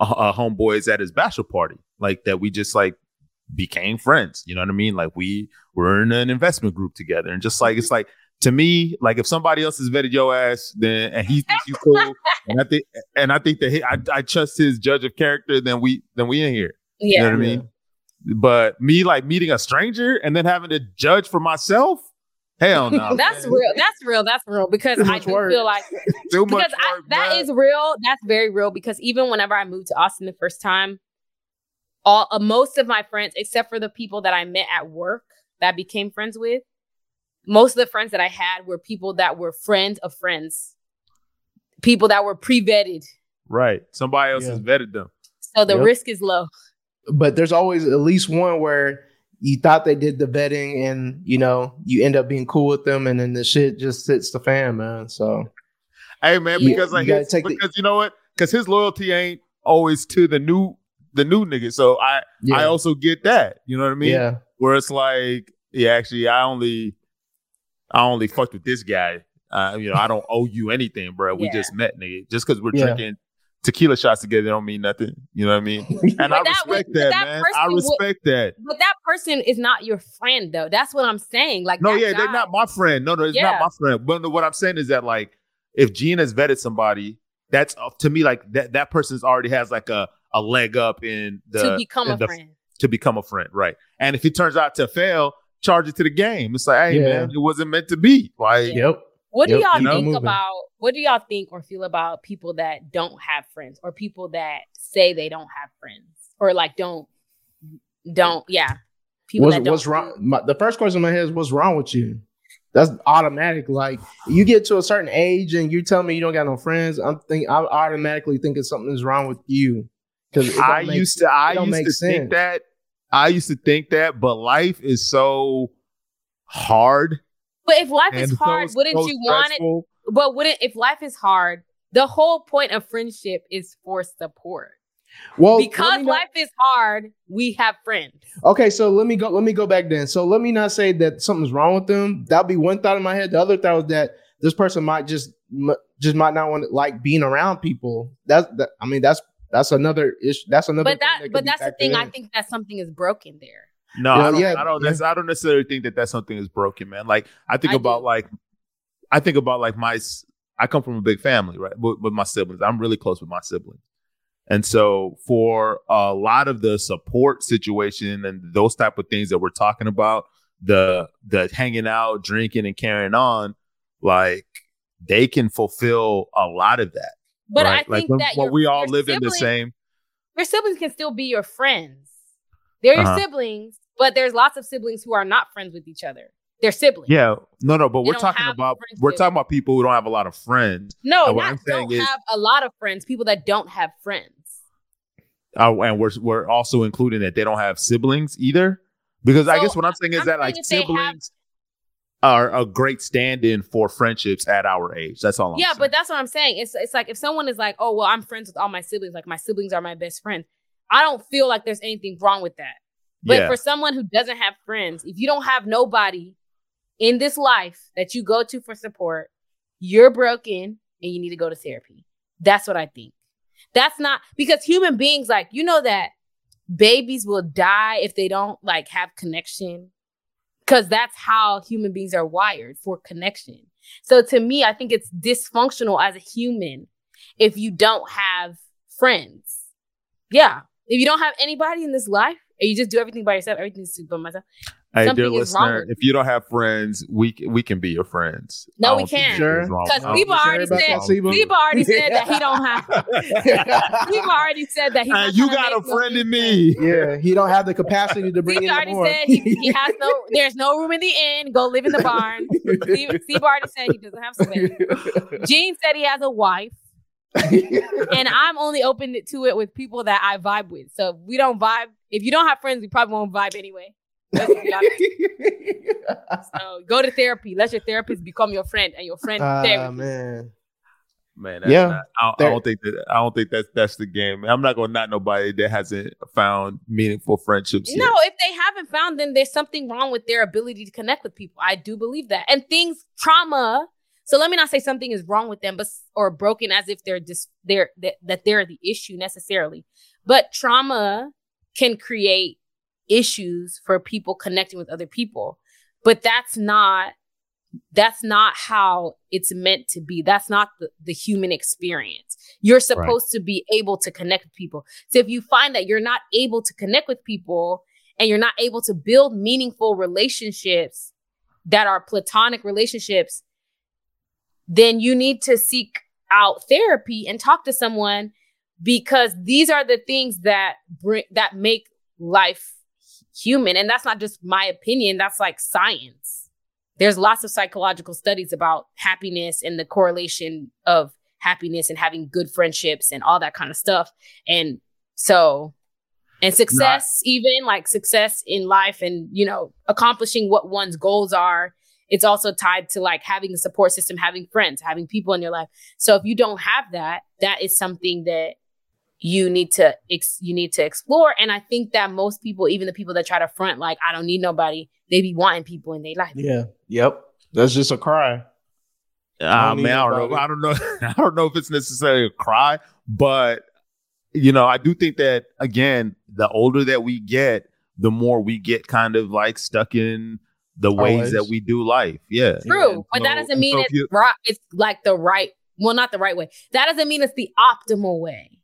Speaker 2: uh, uh, homeboys at his bachelor party, like that we just like became friends. You know what I mean? Like we were in an investment group together, and just like it's like to me, like if somebody else has vetted your ass, then and he thinks you cool, <laughs> and I think and I think that he, I, I trust his judge of character, then we then we in here. Yeah. You know what I mean? But me like meeting a stranger and then having to judge for myself, Hell no. <laughs>
Speaker 3: that's man. real. That's real. That's real. Because I do work. feel like <laughs> Too because I, that is real. That's very real. Because even whenever I moved to Austin the first time, all uh, most of my friends, except for the people that I met at work that I became friends with, most of the friends that I had were people that were friends of friends, people that were pre-vetted.
Speaker 2: Right. Somebody else yeah. has vetted them.
Speaker 3: So the yep. risk is low.
Speaker 1: But there's always at least one where you thought they did the vetting and you know you end up being cool with them and then the shit just sits the fan man so
Speaker 2: hey man because you, like you his, because the, you know what because his loyalty ain't always to the new the new nigga so i yeah. i also get that you know what i mean
Speaker 1: yeah
Speaker 2: where it's like yeah actually i only i only fucked with this guy uh, you know, I don't owe you anything, bro. We yeah. just met, nigga. Just because we're yeah. drinking tequila shots together don't mean nothing. You know what I mean? <laughs> And I respect that, that, man. I respect would, that.
Speaker 3: But that person is not your friend, though. That's what I'm saying. Like,
Speaker 2: no, yeah, guy, they're not my friend. No, no, it's yeah. not my friend. But what I'm saying is that, like, if Gene has vetted somebody, that's uh, to me like that. That person's already has like a a leg up in the
Speaker 3: to become a
Speaker 2: the,
Speaker 3: friend.
Speaker 2: To become a friend, right? And if it turns out to fail, charge it to the game. It's like, hey, yeah. man, it wasn't meant to be. Like,
Speaker 1: yep.
Speaker 3: What
Speaker 1: do
Speaker 3: yep, y'all think moving. about what do y'all think or feel about people that don't have friends or people that say they don't have friends or like don't don't yeah
Speaker 1: people what's, what's wrong my, the first question in my head is what's wrong with you that's automatic like you get to a certain age and you tell me you don't got no friends i'm think i automatically think something is wrong with you
Speaker 2: because i make, used to i used to sense. think that i used to think that but life is so hard
Speaker 3: but if life is hard, so, wouldn't so you want it? But wouldn't if life is hard, the whole point of friendship is for support. Well, because life is hard, we have friends.
Speaker 1: Okay, so let me go. Let me go back then. So let me not say that something's wrong with them. That'll be one thought in my head. The other thought was that this person might just just might not want to like being around people. That's that. I mean, that's that's another issue. That's another.
Speaker 3: But that, that but that's the thing. In. I think that something is broken there.
Speaker 2: No, I don't, yeah, I don't, yeah. I don't necessarily think that that's something is broken, man. Like I think I about do. like, I think about like my, I come from a big family, right? With, with my siblings, I'm really close with my siblings, and so for a lot of the support situation and those type of things that we're talking about, the the hanging out, drinking, and carrying on, like they can fulfill a lot of that.
Speaker 3: But right? I think like when, that
Speaker 2: when we all live in the same,
Speaker 3: your siblings can still be your friends. They're your uh-huh. siblings, but there's lots of siblings who are not friends with each other. They're siblings.
Speaker 2: Yeah, no, no, but they we're talking about we're talking about people who don't have a lot of friends.
Speaker 3: No, and not don't is, have a lot of friends. People that don't have friends.
Speaker 2: Uh, and we're we're also including that they don't have siblings either. Because so, I guess what I'm saying is I'm that like siblings. are a great stand-in for friendships at our age. That's all. I'm
Speaker 3: yeah,
Speaker 2: saying.
Speaker 3: but that's what I'm saying. It's it's like if someone is like, oh well, I'm friends with all my siblings. Like my siblings are my best friends. I don't feel like there's anything wrong with that. But
Speaker 2: yeah,
Speaker 3: for someone who doesn't have friends, if you don't have nobody in this life that you go to for support, you're broken and you need to go to therapy. That's what I think. That's not because human beings, like, you know, that babies will die if they don't like have connection. Cause that's how human beings are wired for connection. So to me, I think it's dysfunctional as a human if you don't have friends. Yeah. If you don't have anybody in this life and you just do everything by yourself, everything's by myself.
Speaker 2: hey, dear
Speaker 3: something is
Speaker 2: listener, if you don't have friends, we we can be your friends.
Speaker 3: No, we can't.
Speaker 2: there's
Speaker 1: Sure.
Speaker 2: wrong-
Speaker 3: Because
Speaker 2: I don't
Speaker 3: people already said
Speaker 1: that,
Speaker 3: people already said that he don't have <laughs> <laughs> people already said that he's
Speaker 2: Uh, you got a friend in me.
Speaker 1: yeah, he don't have the capacity to bring
Speaker 3: Steve
Speaker 1: in
Speaker 3: already
Speaker 1: more.
Speaker 3: said he, he has no. There's no room in the inn. Go live in the barn. Steve, <laughs> Steve already said he doesn't have space. Gene said he has a wife, and I'm only open to it with people that I vibe with. So if we don't vibe. If you don't have friends, we probably won't vibe anyway. Let's be honest. <laughs> So go to therapy. Let your therapist become your friend, and your friend
Speaker 1: Ah
Speaker 3: therapy.
Speaker 1: man.
Speaker 2: Man, that's
Speaker 1: Yeah.
Speaker 2: not- I, I don't think that I don't think that's that's the game. I'm not gonna knock nobody that hasn't found meaningful friendships yet.
Speaker 3: No, if they haven't found then there's something wrong with their ability to connect with people. I do believe that. And things, trauma. So let me not say something is wrong with them, but or broken as if they're just they're that, that they're the issue necessarily. But trauma can create issues for people connecting with other people. But that's not that's not how it's meant to be. That's not the, the human experience. You're supposed to be able to connect with people. So if you find that you're not able to connect with people and you're not able to build meaningful relationships that are platonic relationships, then you need to seek out therapy and talk to someone because these are the things that bring that make life human. And that's not just my opinion that's like science. There's lots of psychological studies about happiness and the correlation of happiness and having good friendships and all that kind of stuff. And so and success even like success in life and you know accomplishing what one's goals are it's also tied to like having a support system having friends having people in your life. So if you don't have that that is something that you need to ex- you need to explore and i think that most people even the people that try to front like i don't need nobody they be wanting people in their life
Speaker 1: Yeah. Yep. That's just a cry.
Speaker 2: Ah,
Speaker 1: don't
Speaker 2: man, I don't know. I don't know. <laughs> I don't know if it's necessarily a cry, but you know, I do think that again, the older that we get, the more we get kind of like stuck in the ways
Speaker 1: ways.
Speaker 2: that we do life. Yeah.
Speaker 3: true
Speaker 2: And
Speaker 3: but that doesn't mean
Speaker 2: so
Speaker 3: it's
Speaker 2: you-
Speaker 3: right it's like the right well not the right way that doesn't mean it's the optimal way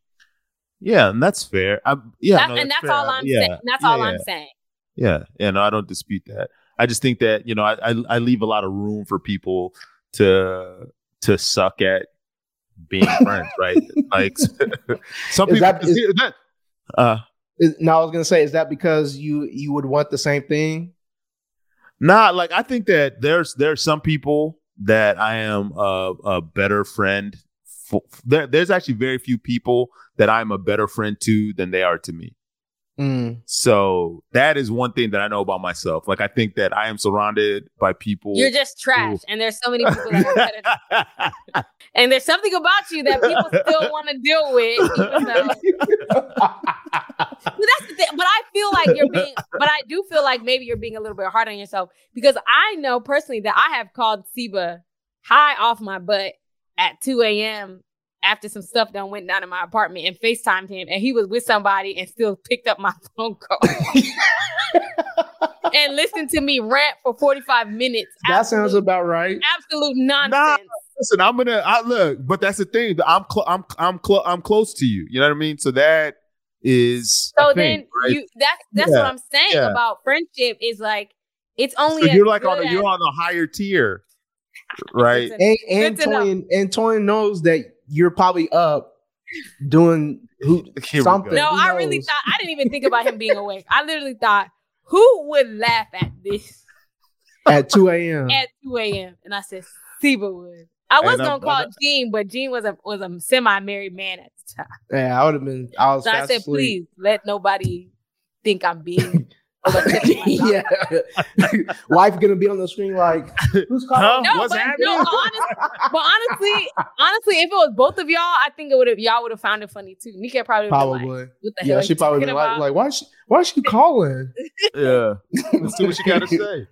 Speaker 2: Yeah, and that's fair. I, yeah,
Speaker 3: That-
Speaker 2: no,
Speaker 3: and that's
Speaker 2: fair.
Speaker 3: all i'm
Speaker 2: yeah.
Speaker 3: saying that's
Speaker 2: Yeah,
Speaker 3: all
Speaker 2: yeah.
Speaker 3: i'm saying
Speaker 2: Yeah, yeah, no, I don't dispute that. I just think that you know, I I, I leave a lot of room for people to to suck at being <laughs> friends, right? Like <laughs> some
Speaker 1: Is
Speaker 2: people.
Speaker 1: that- is-
Speaker 2: that- uh,
Speaker 1: Is, now I was gonna say, is that because you you would want the same thing?
Speaker 2: Nah, like I think that there's there's some people that I am a, a better friend. For, there, there's actually very few people that I'm a better friend to than they are to me.
Speaker 1: Mm.
Speaker 2: So that is one thing that I know about myself. Like I think that I am surrounded by people.
Speaker 3: you're just trash and there's so many people that are better <laughs> and there's something about you that people still want to deal with even though But that's the thing. But I feel like you're being, but I do feel like maybe you're being a little bit hard on yourself because I know personally that I have called Siba high off my butt at 2 a.m. after some stuff done went down in my apartment and FaceTimed him and he was with somebody and still picked up my <laughs> phone call <laughs> and listened to me rant for 45 minutes.
Speaker 1: that sounds about right.
Speaker 3: absolute nonsense.
Speaker 2: Listen, I'm gonna. I look, but that's the thing. I'm cl- I'm I'm cl- I'm close to you. You know what I mean? So that is.
Speaker 3: So
Speaker 2: a thing,
Speaker 3: then
Speaker 2: right?
Speaker 3: you that's that's
Speaker 2: Yeah,
Speaker 3: what I'm saying
Speaker 2: yeah.
Speaker 3: about friendship is like it's only
Speaker 2: so you're like on a, you're on a higher tier, right?
Speaker 1: And and
Speaker 3: Good to.
Speaker 1: Toyin and Toyin knows that you're probably up doing who <laughs> something.
Speaker 3: No, I really thought I didn't even think about him being awake. I literally thought, who would laugh at this
Speaker 1: at 2 a.m.
Speaker 3: at 2 a.m. And I said, Seba would. I was
Speaker 2: And I'm-
Speaker 3: gonna call
Speaker 2: I'm-
Speaker 3: Gene, but Gene was a was a semi-married man at the time.
Speaker 1: Yeah, I would have been. I was
Speaker 3: So I said,
Speaker 1: asleep.
Speaker 3: please let nobody think I'm being <laughs> <laughs>
Speaker 1: yeah, <laughs> wife gonna be on the screen like, who's calling?
Speaker 3: No, What's but, happening? No, honest, but honestly, honestly, if it was both of y'all, I think it would have y'all would have found it funny too. Nika probably
Speaker 1: probably. Like, what the yeah, hell she probably been like, like, why is she why is she calling? <laughs>
Speaker 2: yeah, let's see what she got to say.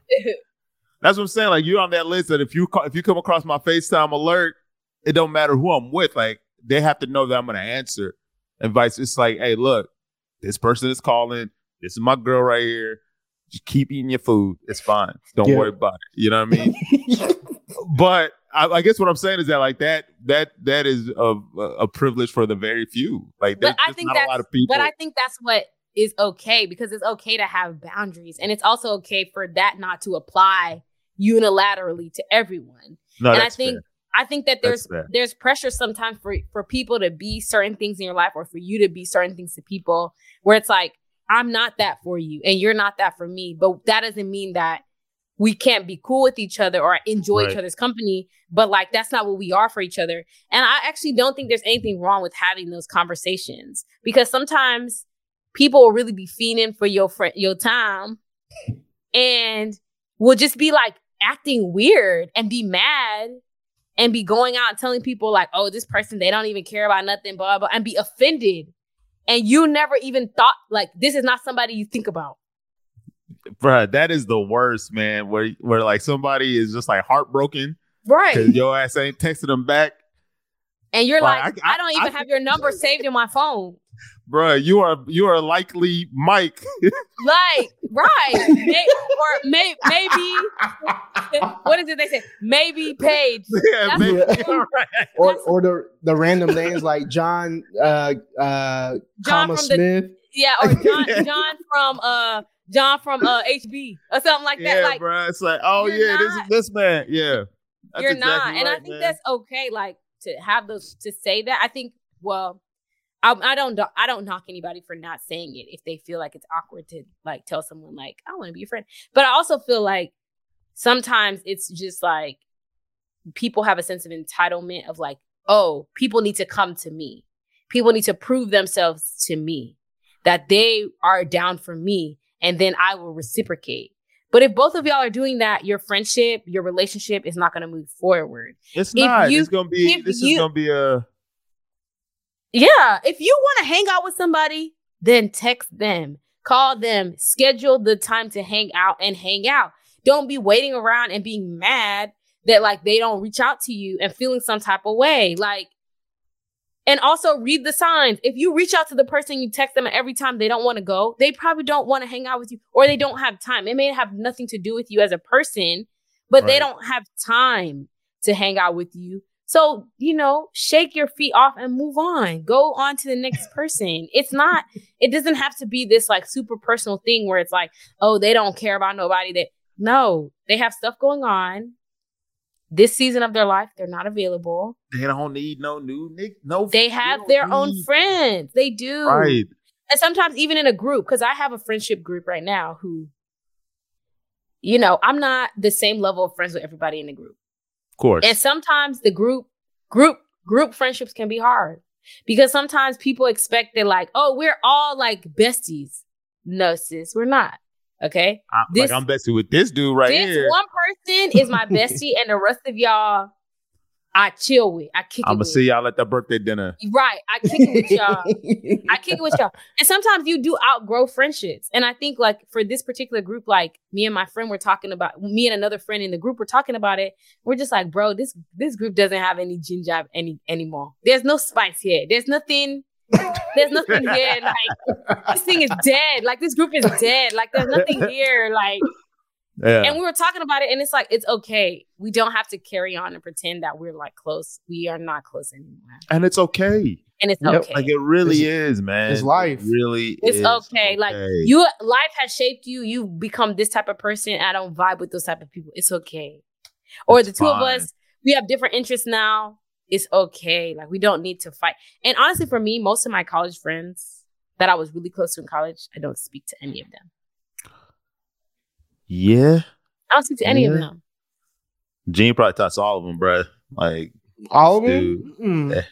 Speaker 2: That's what I'm saying. Like you're on that list that if you call, if you come across my FaceTime alert, it don't matter who I'm with. Like they have to know that I'm gonna answer. And vice, it's like, hey, look, this person is calling. This is my girl right here. Just keep eating your food. It's fine. Don't yeah. worry about it. You know what I mean? <laughs> but I, I, guess what I'm saying is that like that that that is a, a privilege for the very few. Like there's I think not a lot of people.
Speaker 3: But I think that's what is okay because it's okay to have boundaries, and it's also okay for that not to apply unilaterally to everyone. No, and I think fair. I think that there's there's pressure sometimes for for people to be certain things in your life or for you to be certain things to people where it's like I'm not that for you and you're not that for me, but that doesn't mean that we can't be cool with each other or enjoy right. each other's company, but like that's not what we are for each other. And I actually don't think there's anything wrong with having those conversations because sometimes people will really be fiending for your friend your time and will just be like acting weird and be mad and be going out and telling people like, oh, this person, they don't even care about nothing, blah, blah, and be offended. And you never even thought like this is not somebody you think about.
Speaker 2: Bruh, that is the worst, man. Where where like somebody is just like heartbroken.
Speaker 3: Right.
Speaker 2: Because your ass ain't texting them back.
Speaker 3: And you're like, like I, I, I, don't even I, have your number saved in my phone
Speaker 2: bruh, you are you are likely Mike.
Speaker 3: like, right. May, or may, maybe what is it they say? Maybe Paige. <laughs> Yeah, maybe.
Speaker 1: Yeah. or or the the random names like John uh uh John from Smith. The,
Speaker 3: yeah, or <laughs> John John from uh John from uh HB or something like that.
Speaker 2: Yeah,
Speaker 3: like,
Speaker 2: bro. It's like, oh yeah, not, this is this man. Yeah.
Speaker 3: you're exactly not. Right, and I think man. that's okay, like to have those to say that. I think, well, I, I don't I don't knock anybody for not saying it if they feel like it's awkward to like tell someone like I want to be your friend. But I also feel like sometimes it's just like people have a sense of entitlement of like, oh, people need to come to me. People need to prove themselves to me that they are down for me and then I will reciprocate. But if both of y'all are doing that, your friendship, your relationship is not going to move forward.
Speaker 2: It's if not. You, it's going to be this you, is going to be a
Speaker 3: yeah, if you want to hang out with somebody, then text them, call them, schedule the time to hang out and hang out. Don't be waiting around and being mad that like they don't reach out to you and feeling some type of way. Like, and also read the signs. If you reach out to the person, you text them every time they don't want to go, they probably don't want to hang out with you or they don't have time. It may have nothing to do with you as a person, but right. they don't have time to hang out with you. So, you know, shake your feet off and move on. Go on to the next <laughs> person. It's not, it doesn't have to be this like super personal thing where it's like, oh, they don't care about nobody that no, they have stuff going on. This season of their life, they're not available.
Speaker 2: They don't need no new Nick. No,
Speaker 3: they have they their need. own friends. They do.
Speaker 2: Right.
Speaker 3: And sometimes even in a group, because I have a friendship group right now who, you know, I'm not the same level of friends with everybody in the group
Speaker 2: course.
Speaker 3: And sometimes the group group group friendships can be hard because sometimes people expect that like, oh, we're all like besties. No, sis, we're not. Okay.
Speaker 2: I, this, like I'm bestie with this dude right this here.
Speaker 3: This one person is my <laughs> bestie, and the rest of y'all I chill with. I kick
Speaker 2: I'm gonna see y'all at the birthday dinner.
Speaker 3: Right. I kick it with y'all. I kick it with y'all. And sometimes you do outgrow friendships. And I think like for this particular group, like me and my friend were talking about me and another friend in the group were talking about it. We're just like, bro, this this group doesn't have any ginger any anymore. There's no spice here. There's nothing. There's nothing here. Like this thing is dead. Like this group is dead. Like there's nothing <laughs> here. Like yeah. And we were talking about it, and it's like, it's okay. We don't have to carry on and pretend that we're like close. We are not close anymore.
Speaker 2: And it's okay.
Speaker 3: And it's okay.
Speaker 2: Like it really it's, is, man.
Speaker 1: It's life.
Speaker 2: It really
Speaker 3: It's okay. okay. Like you life has shaped you. You become this type of person. I don't vibe with those type of people. It's okay. Or the two fine. of us, we have different interests now. It's okay. Like we don't need to fight. And honestly, for me, most of my college friends that I was really close to in college, I don't speak to any of them.
Speaker 2: Yeah.
Speaker 3: I don't speak to any yeah. of them.
Speaker 2: Gene probably talks to all of them, bro. Like
Speaker 1: all of them. Mm.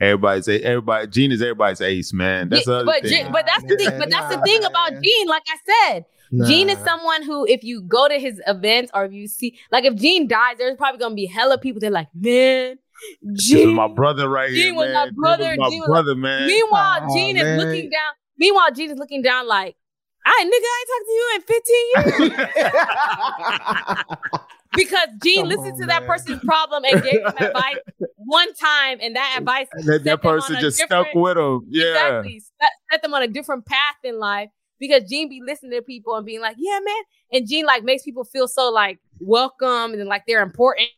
Speaker 2: Everybody's everybody. Gene is everybody's ace, man. That's
Speaker 3: yeah, but Gene, but that's the thing. But that's the thing about Gene. Like I said,
Speaker 1: Nah.
Speaker 3: Gene is someone who, if you go to his events or if you see, like if Gene dies, there's probably gonna be hella people that are like, man,
Speaker 2: This
Speaker 3: Gene.
Speaker 2: my brother right here,
Speaker 3: Gene was
Speaker 2: man.
Speaker 3: my brother.
Speaker 2: was my
Speaker 3: Gene was
Speaker 2: brother, man.
Speaker 3: Meanwhile,
Speaker 1: Aw,
Speaker 3: Gene
Speaker 1: man.
Speaker 3: is looking down. Meanwhile, Gene is looking down like, I nigga, I ain't talked to you in 15 years. <laughs> because Gene
Speaker 1: Come
Speaker 3: listened
Speaker 1: on,
Speaker 3: to that
Speaker 1: man.
Speaker 3: person's problem and gave him advice <laughs> one time, and that advice
Speaker 2: And that, that person just stuck with him. Yeah.
Speaker 3: exactly set, set them on a different path in life. Because Gene be listening to people and being like, yeah, man. And Gene like makes people feel so like welcome and like they're important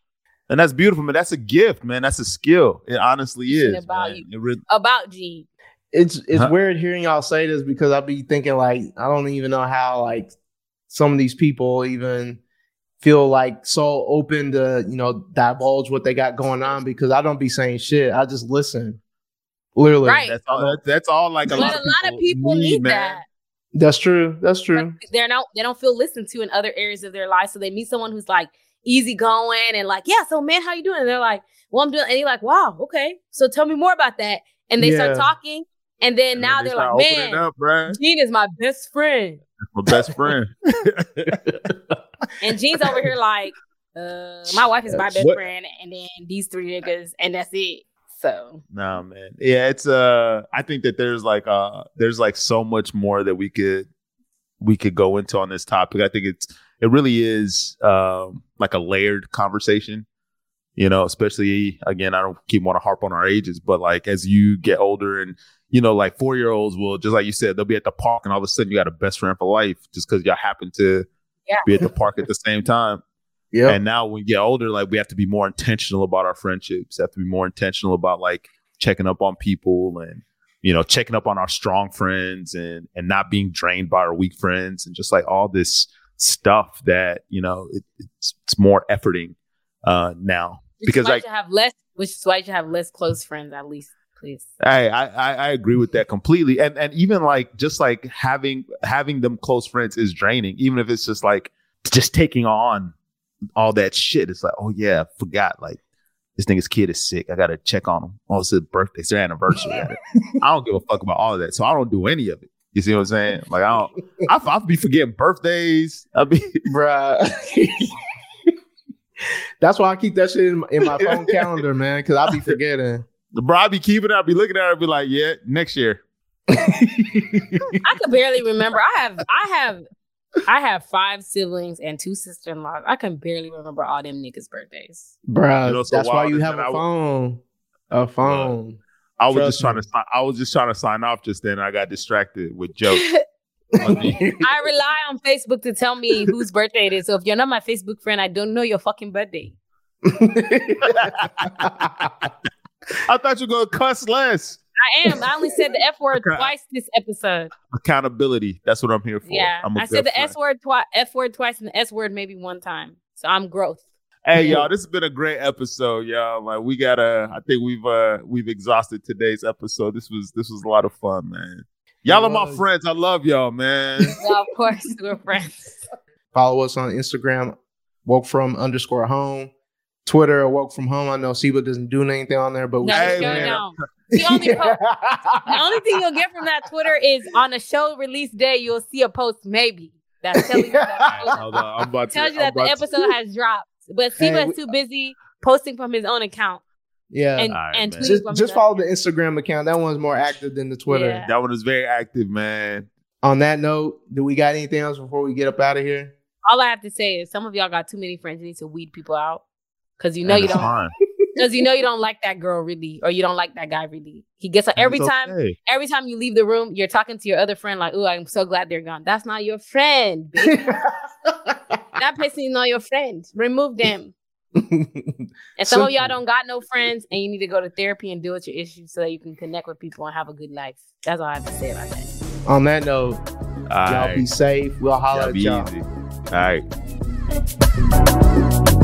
Speaker 2: And that's beautiful, man. That's a gift, man. That's a skill. It honestly is.
Speaker 3: about
Speaker 2: man.
Speaker 3: you.
Speaker 2: Really,
Speaker 3: about Gene.
Speaker 1: It's it's
Speaker 2: Huh?
Speaker 1: weird hearing y'all say this because I'll be thinking like I don't even know how like some of these people even feel like so open to you know divulge what they got going on because I don't be saying shit. I just listen. Literally,
Speaker 3: Right.
Speaker 2: that's all. That, that's all. Like a lot,
Speaker 3: a lot of people need that.
Speaker 1: That's true. That's true.
Speaker 3: But they're not they don't feel listened to in other areas of their life. So they meet someone who's like easygoing and like, yeah, so man, how you doing? And they're like, well, I'm doing and you're like, wow, okay. So tell me more about that. And they start talking. And then
Speaker 2: And
Speaker 3: now
Speaker 2: they
Speaker 3: they're like, man,
Speaker 2: up.
Speaker 3: Gene is my best friend.
Speaker 2: my best friend. <laughs>
Speaker 3: And Gene's over here like, uh, my wife is my best
Speaker 2: What-
Speaker 3: friend, and then these three niggas, and that's it. So
Speaker 2: Nah, man. Yeah, it's uh I think that there's like uh there's like so much more that we could we could go into on this topic. I think it's it really is um like a layered conversation. You know, especially again, I don't keep want to harp on our ages, but like as you get older and you know, like four year olds will just like you said, they'll be at the park and all of a sudden you got a best friend for life just because y'all happen to
Speaker 3: Yeah.
Speaker 2: be at the park at the same time.
Speaker 1: Yeah.
Speaker 2: And now when we get older, like we have to be more intentional about our friendships, have to be more intentional about like checking up on people and you know, checking up on our strong friends and and not being drained by our weak friends and just like all this stuff that, you know, it, it's it's more efforting uh now.
Speaker 3: which
Speaker 2: Because,
Speaker 3: is
Speaker 2: like-
Speaker 3: you have less, which is why you should have less close friends at least, please.
Speaker 2: I, I I I agree with that completely. And and even like just like having having them close friends is draining, even if it's just like just taking on all that shit. It's like, oh yeah, I forgot. Like this nigga's kid is sick. I gotta check on him. Oh, it's his birthday, it's their anniversary. I <laughs> don't give a fuck about all of that. So I don't do any of it. You see what I'm saying? Like I don't I I'll be forgetting birthdays. I be <laughs>
Speaker 1: Bruh. <laughs> That's why I keep that shit in, in my phone calendar, man, because I'll be forgetting.
Speaker 2: Bro, I be keeping it, I'll be looking at her and be like, yeah, next year.
Speaker 3: I could barely remember. I have, I have, I have five siblings and two sister in laws. I can barely remember all them niggas' birthdays.
Speaker 1: Bruh,
Speaker 2: You know, so
Speaker 1: that's why you have
Speaker 2: that
Speaker 1: a
Speaker 2: I-
Speaker 1: phone. A phone.
Speaker 2: I was
Speaker 1: Trust
Speaker 2: just trying
Speaker 1: me.
Speaker 2: to I was just trying to sign off just then. I got distracted with <laughs> jokes.
Speaker 3: I rely on Facebook to tell me whose birthday it is. So if you're not my Facebook friend, I don't know your fucking birthday. <laughs> <laughs>
Speaker 2: I thought you were gonna cuss less.
Speaker 3: I am. I only said the F word
Speaker 2: Okay.
Speaker 3: twice this episode.
Speaker 2: Accountability. That's what I'm here for.
Speaker 3: Yeah.
Speaker 2: I'm a
Speaker 3: I said the
Speaker 2: friend.
Speaker 3: S word twice, F word twice, and the S word maybe one time. So I'm growth.
Speaker 2: Hey y'all, this has been a great episode, y'all. Like we gotta I think we've uh we've exhausted today's episode. This was this was a lot of fun, man. Y'all are my friends. I love y'all, man. <laughs>
Speaker 3: Well, of course, we're friends.
Speaker 1: Follow us on Instagram, woke from underscore home. Twitter, woke from home. I know Seba doesn't do anything on there, but we
Speaker 3: No,
Speaker 2: Hey,
Speaker 3: no,
Speaker 2: man.
Speaker 3: no. The only, <laughs> po- the only thing you'll get from that Twitter is on a show release day, you'll see a post maybe that's telling you that, <laughs>
Speaker 2: Hold on, I'm about to
Speaker 3: tells you
Speaker 2: I'm
Speaker 3: that the
Speaker 2: about to-
Speaker 3: episode has dropped. But Siba
Speaker 1: Hey,
Speaker 3: is too busy posting from his own account
Speaker 1: yeah.
Speaker 3: and,
Speaker 2: All right,
Speaker 3: and
Speaker 1: just just follow
Speaker 3: own
Speaker 1: the Instagram account. That one's more active than the Twitter.
Speaker 3: Yeah.
Speaker 2: That one is very active, man.
Speaker 1: On that note, do we got anything else before we get up out of here?
Speaker 3: All I have to say is some of y'all got too many friends. You need to weed people out. Cause you know
Speaker 2: And
Speaker 3: you don't because <laughs> you know you don't like that girl really, or you don't like that guy really. He gets every
Speaker 2: It's
Speaker 3: time
Speaker 2: okay.
Speaker 3: every time you leave the room, you're talking to your other friend like, "Oh, I'm so glad they're gone." That's not your friend. <laughs> that person is not your friend. Remove them. And some of y'all don't got no friends, and you need to go to therapy and deal with your issues so that you can connect with people and have a good life. That's all I have to say about that.
Speaker 1: On that note,
Speaker 2: All
Speaker 1: y'all
Speaker 2: right.
Speaker 1: be safe. We'll holler
Speaker 2: Y'all
Speaker 1: at y'all.
Speaker 2: easy. All right.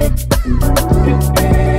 Speaker 2: Yeah. <laughs>